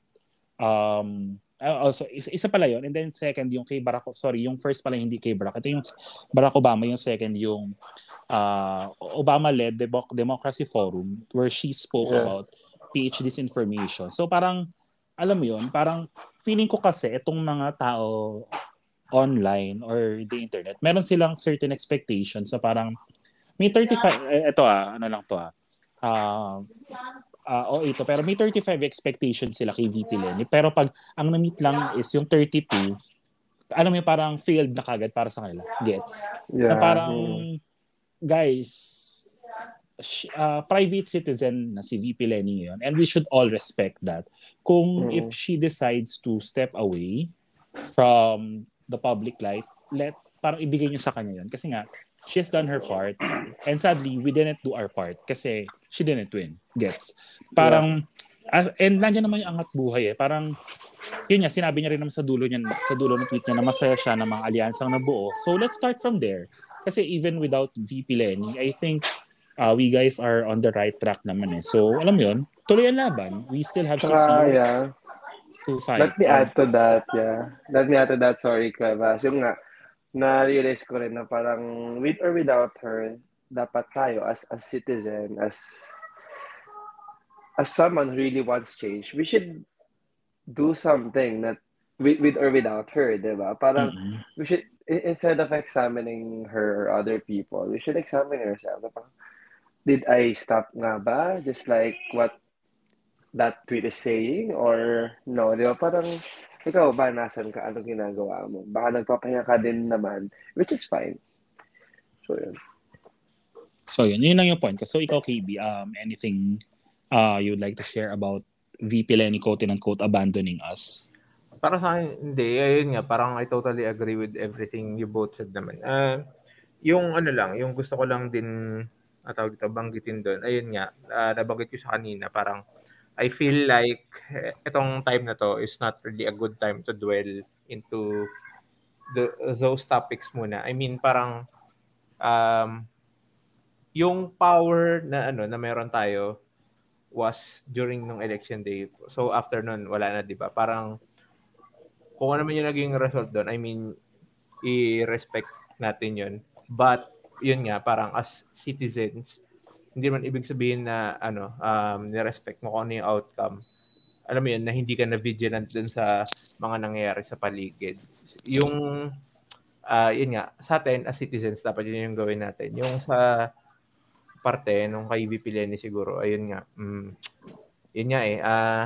um, Uh, also, isa, isa pala yon And then second, yung kay Barack, sorry, yung first pala hindi kay Barack. Ito yung Barack Obama, yung second, yung uh, Obama-led Demo- Democracy Forum where she spoke yeah. about PH disinformation. So parang, alam mo yon parang feeling ko kasi itong mga tao online or the internet, meron silang certain expectations sa parang may 35, eh, ito ah, ano lang to ah, uh, uh, o ito. Pero may 35 expectations sila kay VP Lenny. Pero pag ang na-meet lang is yung 32, alam mo yung parang failed na kagad para sa kanila. Gets? Yeah. Na parang, guys, uh, private citizen na si VP Lenny yun. And we should all respect that. Kung mm. if she decides to step away from the public light, let parang ibigay niyo sa kanya yun. Kasi nga, she has done her part. And sadly, we didn't do our part kasi she didn't win. Gets? Parang, yeah. and nandiyan naman yung angat buhay eh. Parang, yun niya, sinabi niya rin naman sa dulo niya, sa dulo ng tweet niya na masaya siya ng mga alyansang nabuo. So let's start from there. Kasi even without VP Lenny, I think uh, we guys are on the right track naman eh. So, alam mo yun, tuloy ang laban. We still have six years yeah. to fight. Let me add to that, yeah. Let me add to that, sorry, Cleva. Yung nga, na-realize ko rin na parang with or without her, dapat tayo as a citizen, as as someone who really wants change, we should do something that with, with or without her, di ba? Parang mm-hmm. we should instead of examining her or other people, we should examine ourselves. Parang, did I stop nga ba? Just like what that tweet is saying? Or no, di ba? Parang ikaw ba, nasan ka? Anong ginagawa mo? Baka nagpapahinga ka din naman, which is fine. So, yun. So, yun. Yun lang yung point ko. So, ikaw, KB, um, anything uh, you'd like to share about VP Lenny quote and quote abandoning us? Para sa akin, hindi. Ayun nga, parang I totally agree with everything you both said naman. Uh, yung ano lang, yung gusto ko lang din at tawag dito, banggitin doon. Ayun nga, uh, nabanggit ko sa kanina, parang I feel like itong time na to is not really a good time to dwell into the, those topics muna. I mean, parang um, yung power na ano na meron tayo was during nung election day. So after nun, wala na, di ba? Parang kung ano man yung naging result doon, I mean, i-respect natin yun. But, yun nga, parang as citizens, hindi man ibig sabihin na ano, um, ni-respect mo kung ano yung outcome. Alam mo yun, na hindi ka na vigilant dun sa mga nangyayari sa paligid. Yung, uh, yun nga, sa atin as citizens, dapat yun yung gawin natin. Yung sa parte nung kay VP Lenny siguro, ayun nga. Mm, yun nga eh. Uh,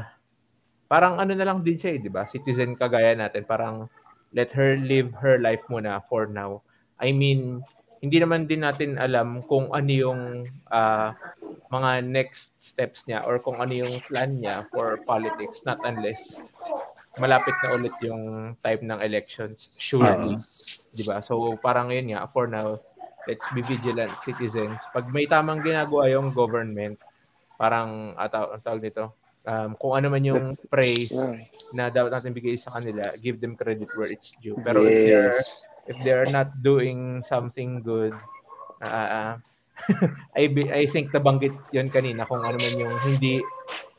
parang ano na lang din siya eh, di ba? Citizen kagaya natin. Parang let her live her life muna for now. I mean, hindi naman din natin alam kung ano yung uh, mga next steps niya or kung ano yung plan niya for politics not unless malapit na ulit yung time ng elections surely uh-huh. 'di ba so parang yun nga for now let's be vigilant citizens pag may tamang ginagawa yung government parang ataw ang tawag nito um, kung ano man yung praise yeah. na dapat natin bigay sa kanila give them credit where it's due pero yes. if they're if they're not doing something good uh, I I think nabanggit 'yon kanina kung ano man yung hindi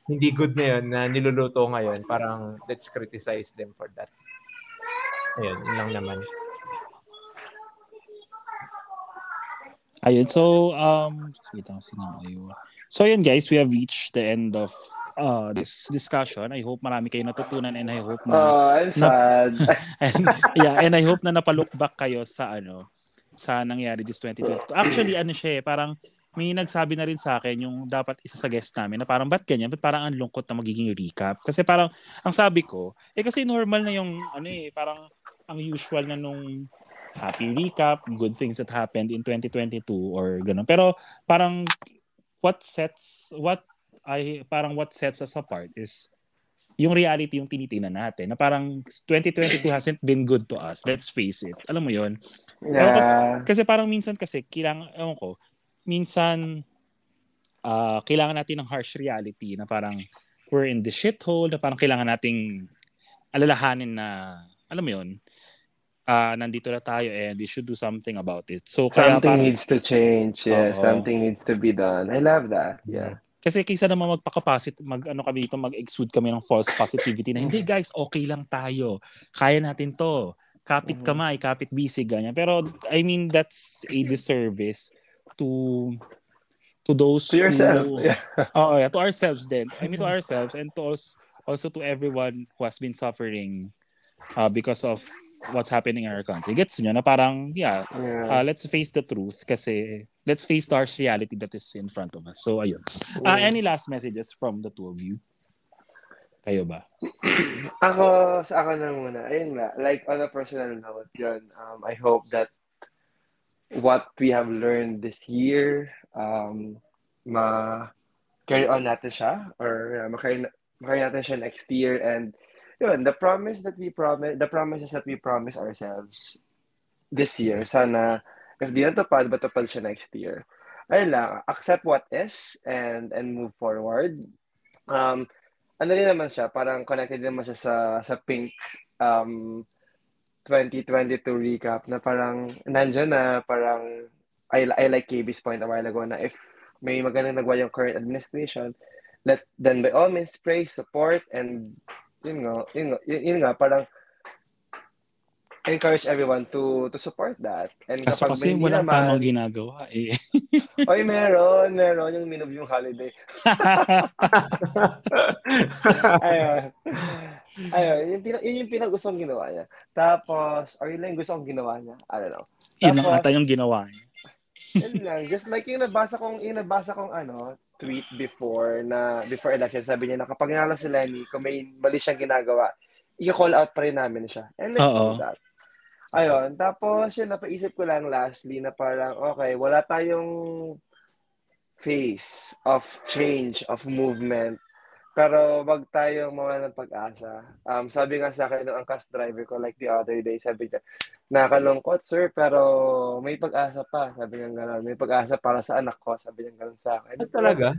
hindi good na 'yon na niluluto ngayon parang let's criticize them for that. Ayun yun lang naman. Ayun so um wait lang sino So yun guys, we have reached the end of uh, this discussion. I hope marami kayo natutunan and I hope na Oh, I'm sad. Na, and, yeah, and I hope na napalook back kayo sa ano sa nangyari this 2022. Actually ano siya eh, parang may nagsabi na rin sa akin yung dapat isa sa guest namin na parang ba't ganyan? Ba't parang ang lungkot na magiging recap? Kasi parang ang sabi ko, eh kasi normal na yung ano eh, parang ang usual na nung happy recap, good things that happened in 2022 or gano'n. Pero parang what sets what I parang what sets us apart is yung reality yung tinitingnan natin na parang 2022 hasn't been good to us. Let's face it. Alam mo yon Yeah. kasi parang minsan kasi kailangan, ewan ko, minsan uh, kailangan natin ng harsh reality na parang we're in the shithole, na parang kailangan nating alalahanin na, alam mo yon uh, nandito na tayo and we should do something about it. So kaya something parang, needs to change. Yeah, uh something needs to be done. I love that. Yeah. Kasi kaysa naman magpakapasit, mag ano kami dito, mag-exude kami ng false positivity na hindi guys, okay lang tayo. Kaya natin 'to. Kapit mm-hmm. kamay, kapit bisig ganyan. Pero I mean that's a disservice to to those to yourself. Who, yeah. Oh, yeah, to ourselves then. I mean to ourselves and to us, also to everyone who has been suffering uh, because of what's happening in our country. Gets nyo na parang, yeah, yeah. Uh, let's face the truth kasi let's face the harsh reality that is in front of us. So, ayun. Uh, any last messages from the two of you? Kayo ba? ako, sa ako na muna. Ayun nga, like on a personal note, yun, um, I hope that what we have learned this year, um, ma carry on natin siya or uh, ma-carry, ma-carry natin siya next year and yun, the promise that we promise, the promises that we promise ourselves this year, sana, if di natupad, matupad siya next year. Ayun lang, accept what is and and move forward. Um, ano rin naman siya, parang connected naman siya sa sa pink um 2022 recap na parang nandiyan na parang I, I like KB's point a while ago na if may magandang nagawa yung current administration, let then by all means praise, support, and yun nga, yun nga, yun, yun nga parang encourage everyone to to support that. And Kaso kasi walang naman, tamang ginagawa eh. Oy, meron, meron yung minove yung holiday. ayun. Ayun, yun, yun, yun yung pinag-gusto kong ginawa niya. Tapos, or yun lang yung gusto kong ginawa niya. I don't know. Tapos, yun lang ata yung ginawa niya. yun lang. Just like yung nabasa kong, yung nabasa kong ano, tweet before na before election sabi niya na kapag nanalo si Lenny kung may mali siyang ginagawa i-call out pa rin namin siya. And let's do that. Ayun tapos yun napaisip ko lang lastly na parang okay wala tayong face of change of movement pero wag tayong mawala ng pag-asa. Um, sabi nga sa akin ng angkas driver ko like the other day, sabi niya, nakalungkot sir, pero may pag-asa pa. Sabi niya gano'n, may pag-asa para sa anak ko. Sabi niya gano'n sa akin. At talaga?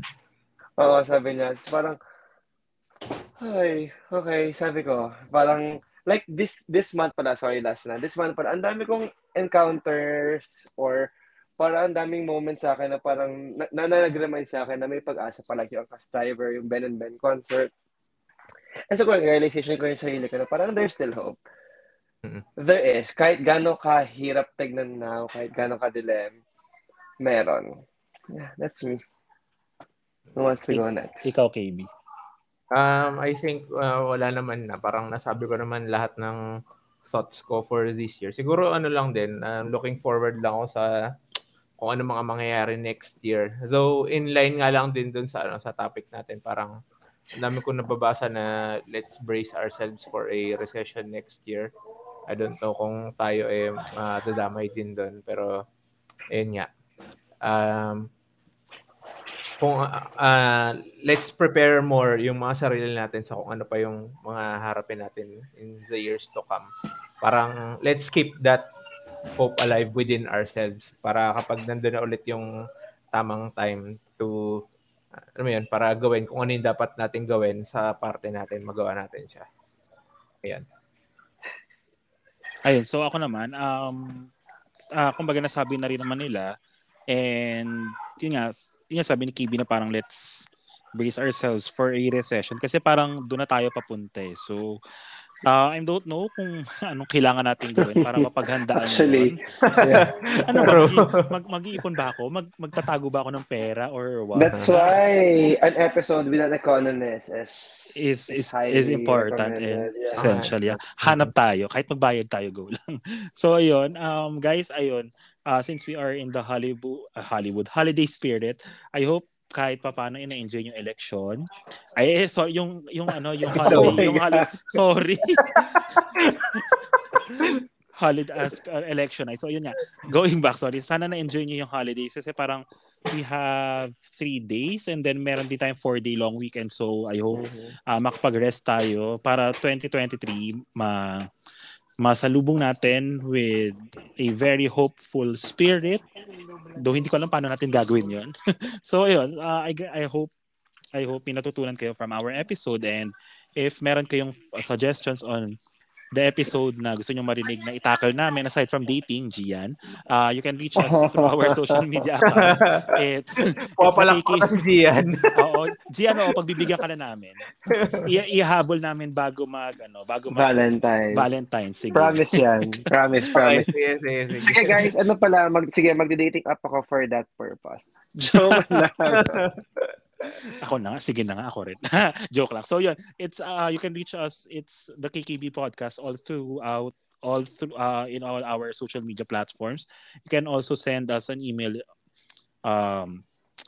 Oo, sabi niya. It's parang, ay, okay, sabi ko, parang, like this this month pala, sorry, last na. This month pala, ang dami kong encounters or parang ang daming moments sa akin na parang na, na, nag-remind sa akin na may pag-asa pala yung Cast Driver, yung Ben and Ben concert. And so, kung realization ko yung sarili ko na parang there's still hope. Mm-hmm. There is. Kahit gano'n kahirap tignan na, kahit gano'n ka-dilem, meron. Yeah, that's me. Who wants to go next? Ikaw, KB. Um, I think uh, wala naman na. Parang nasabi ko naman lahat ng thoughts ko for this year. Siguro ano lang din, uh, looking forward lang ako sa kung ano mga mangyayari next year. Though in line nga lang din dun sa ano sa topic natin, parang ang dami ko nababasa na let's brace ourselves for a recession next year. I don't know kung tayo eh madadamay din doon pero ayun nga. Um, kung uh, let's prepare more yung mga sarili natin sa kung ano pa yung mga harapin natin in the years to come. Parang let's keep that hope alive within ourselves para kapag nandun na ulit yung tamang time to ano mo yun, para gawin kung ano yung dapat natin gawin sa parte natin, magawa natin siya. Ayan. Ayun, so ako naman, um, uh, kumbaga nasabi na rin naman nila, and yun nga, yun nga sabi ni Kibi na parang let's brace ourselves for a recession kasi parang doon na tayo papunta eh. So, Uh, I don't know kung anong kailangan natin gawin para mapaghandaan Actually, yeah. ano ba, mag, mag, mag-iipon ba ako? Mag, magtatago ba ako ng pera or what? That's why an episode with an economist is is is, is important and yeah. essential. Yeah. Hanap tayo kahit magbayad tayo go lang. so ayun, um guys, ayun, uh, since we are in the Hollywood uh, Hollywood holiday spirit, I hope kahit pa paano ina-enjoy yung election. Ay, eh, so yung yung ano, yung holiday, yung holiday, sorry. holiday as uh, election. Ay so yun nga. Going back sorry. Sana na-enjoy niyo yung holidays kasi parang we have three days and then meron din tayong four day long weekend. So I hope uh, makapag-rest tayo para 2023 ma masalubong natin with a very hopeful spirit. Though hindi ko alam paano natin gagawin yon. so ayun, uh, I, I hope I hope pinatutunan kayo from our episode and if meron kayong suggestions on the episode na gusto nyo marinig na itakal namin aside from dating, Gian, uh, you can reach us through our social media accounts. It's, it's pala ko si Gian. Oo, Gian, oo, pagbibigyan ka na namin. I- ihabol namin bago mag, ano, bago mag, Valentine's. Valentine's, sige. Promise yan. Promise, promise. sige, sige, sige. Sige guys, ano pala, mag, sige, magde-dating up ako for that purpose. Joke lang. Ako na nga, sige na nga ako rin. Joke lang. So yun, it's uh you can reach us it's the KKB podcast all throughout all through uh in all our social media platforms. You can also send us an email um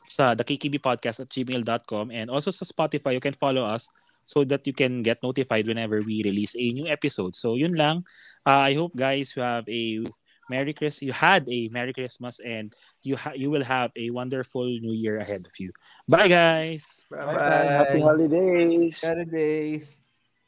sa podcast at gmail.com and also sa Spotify you can follow us so that you can get notified whenever we release a new episode. So yun lang. Uh, I hope guys you have a Merry Christmas. You had a Merry Christmas and you ha- you will have a wonderful new year ahead of you. Bye guys. Bye-bye. Happy holidays. Holidays.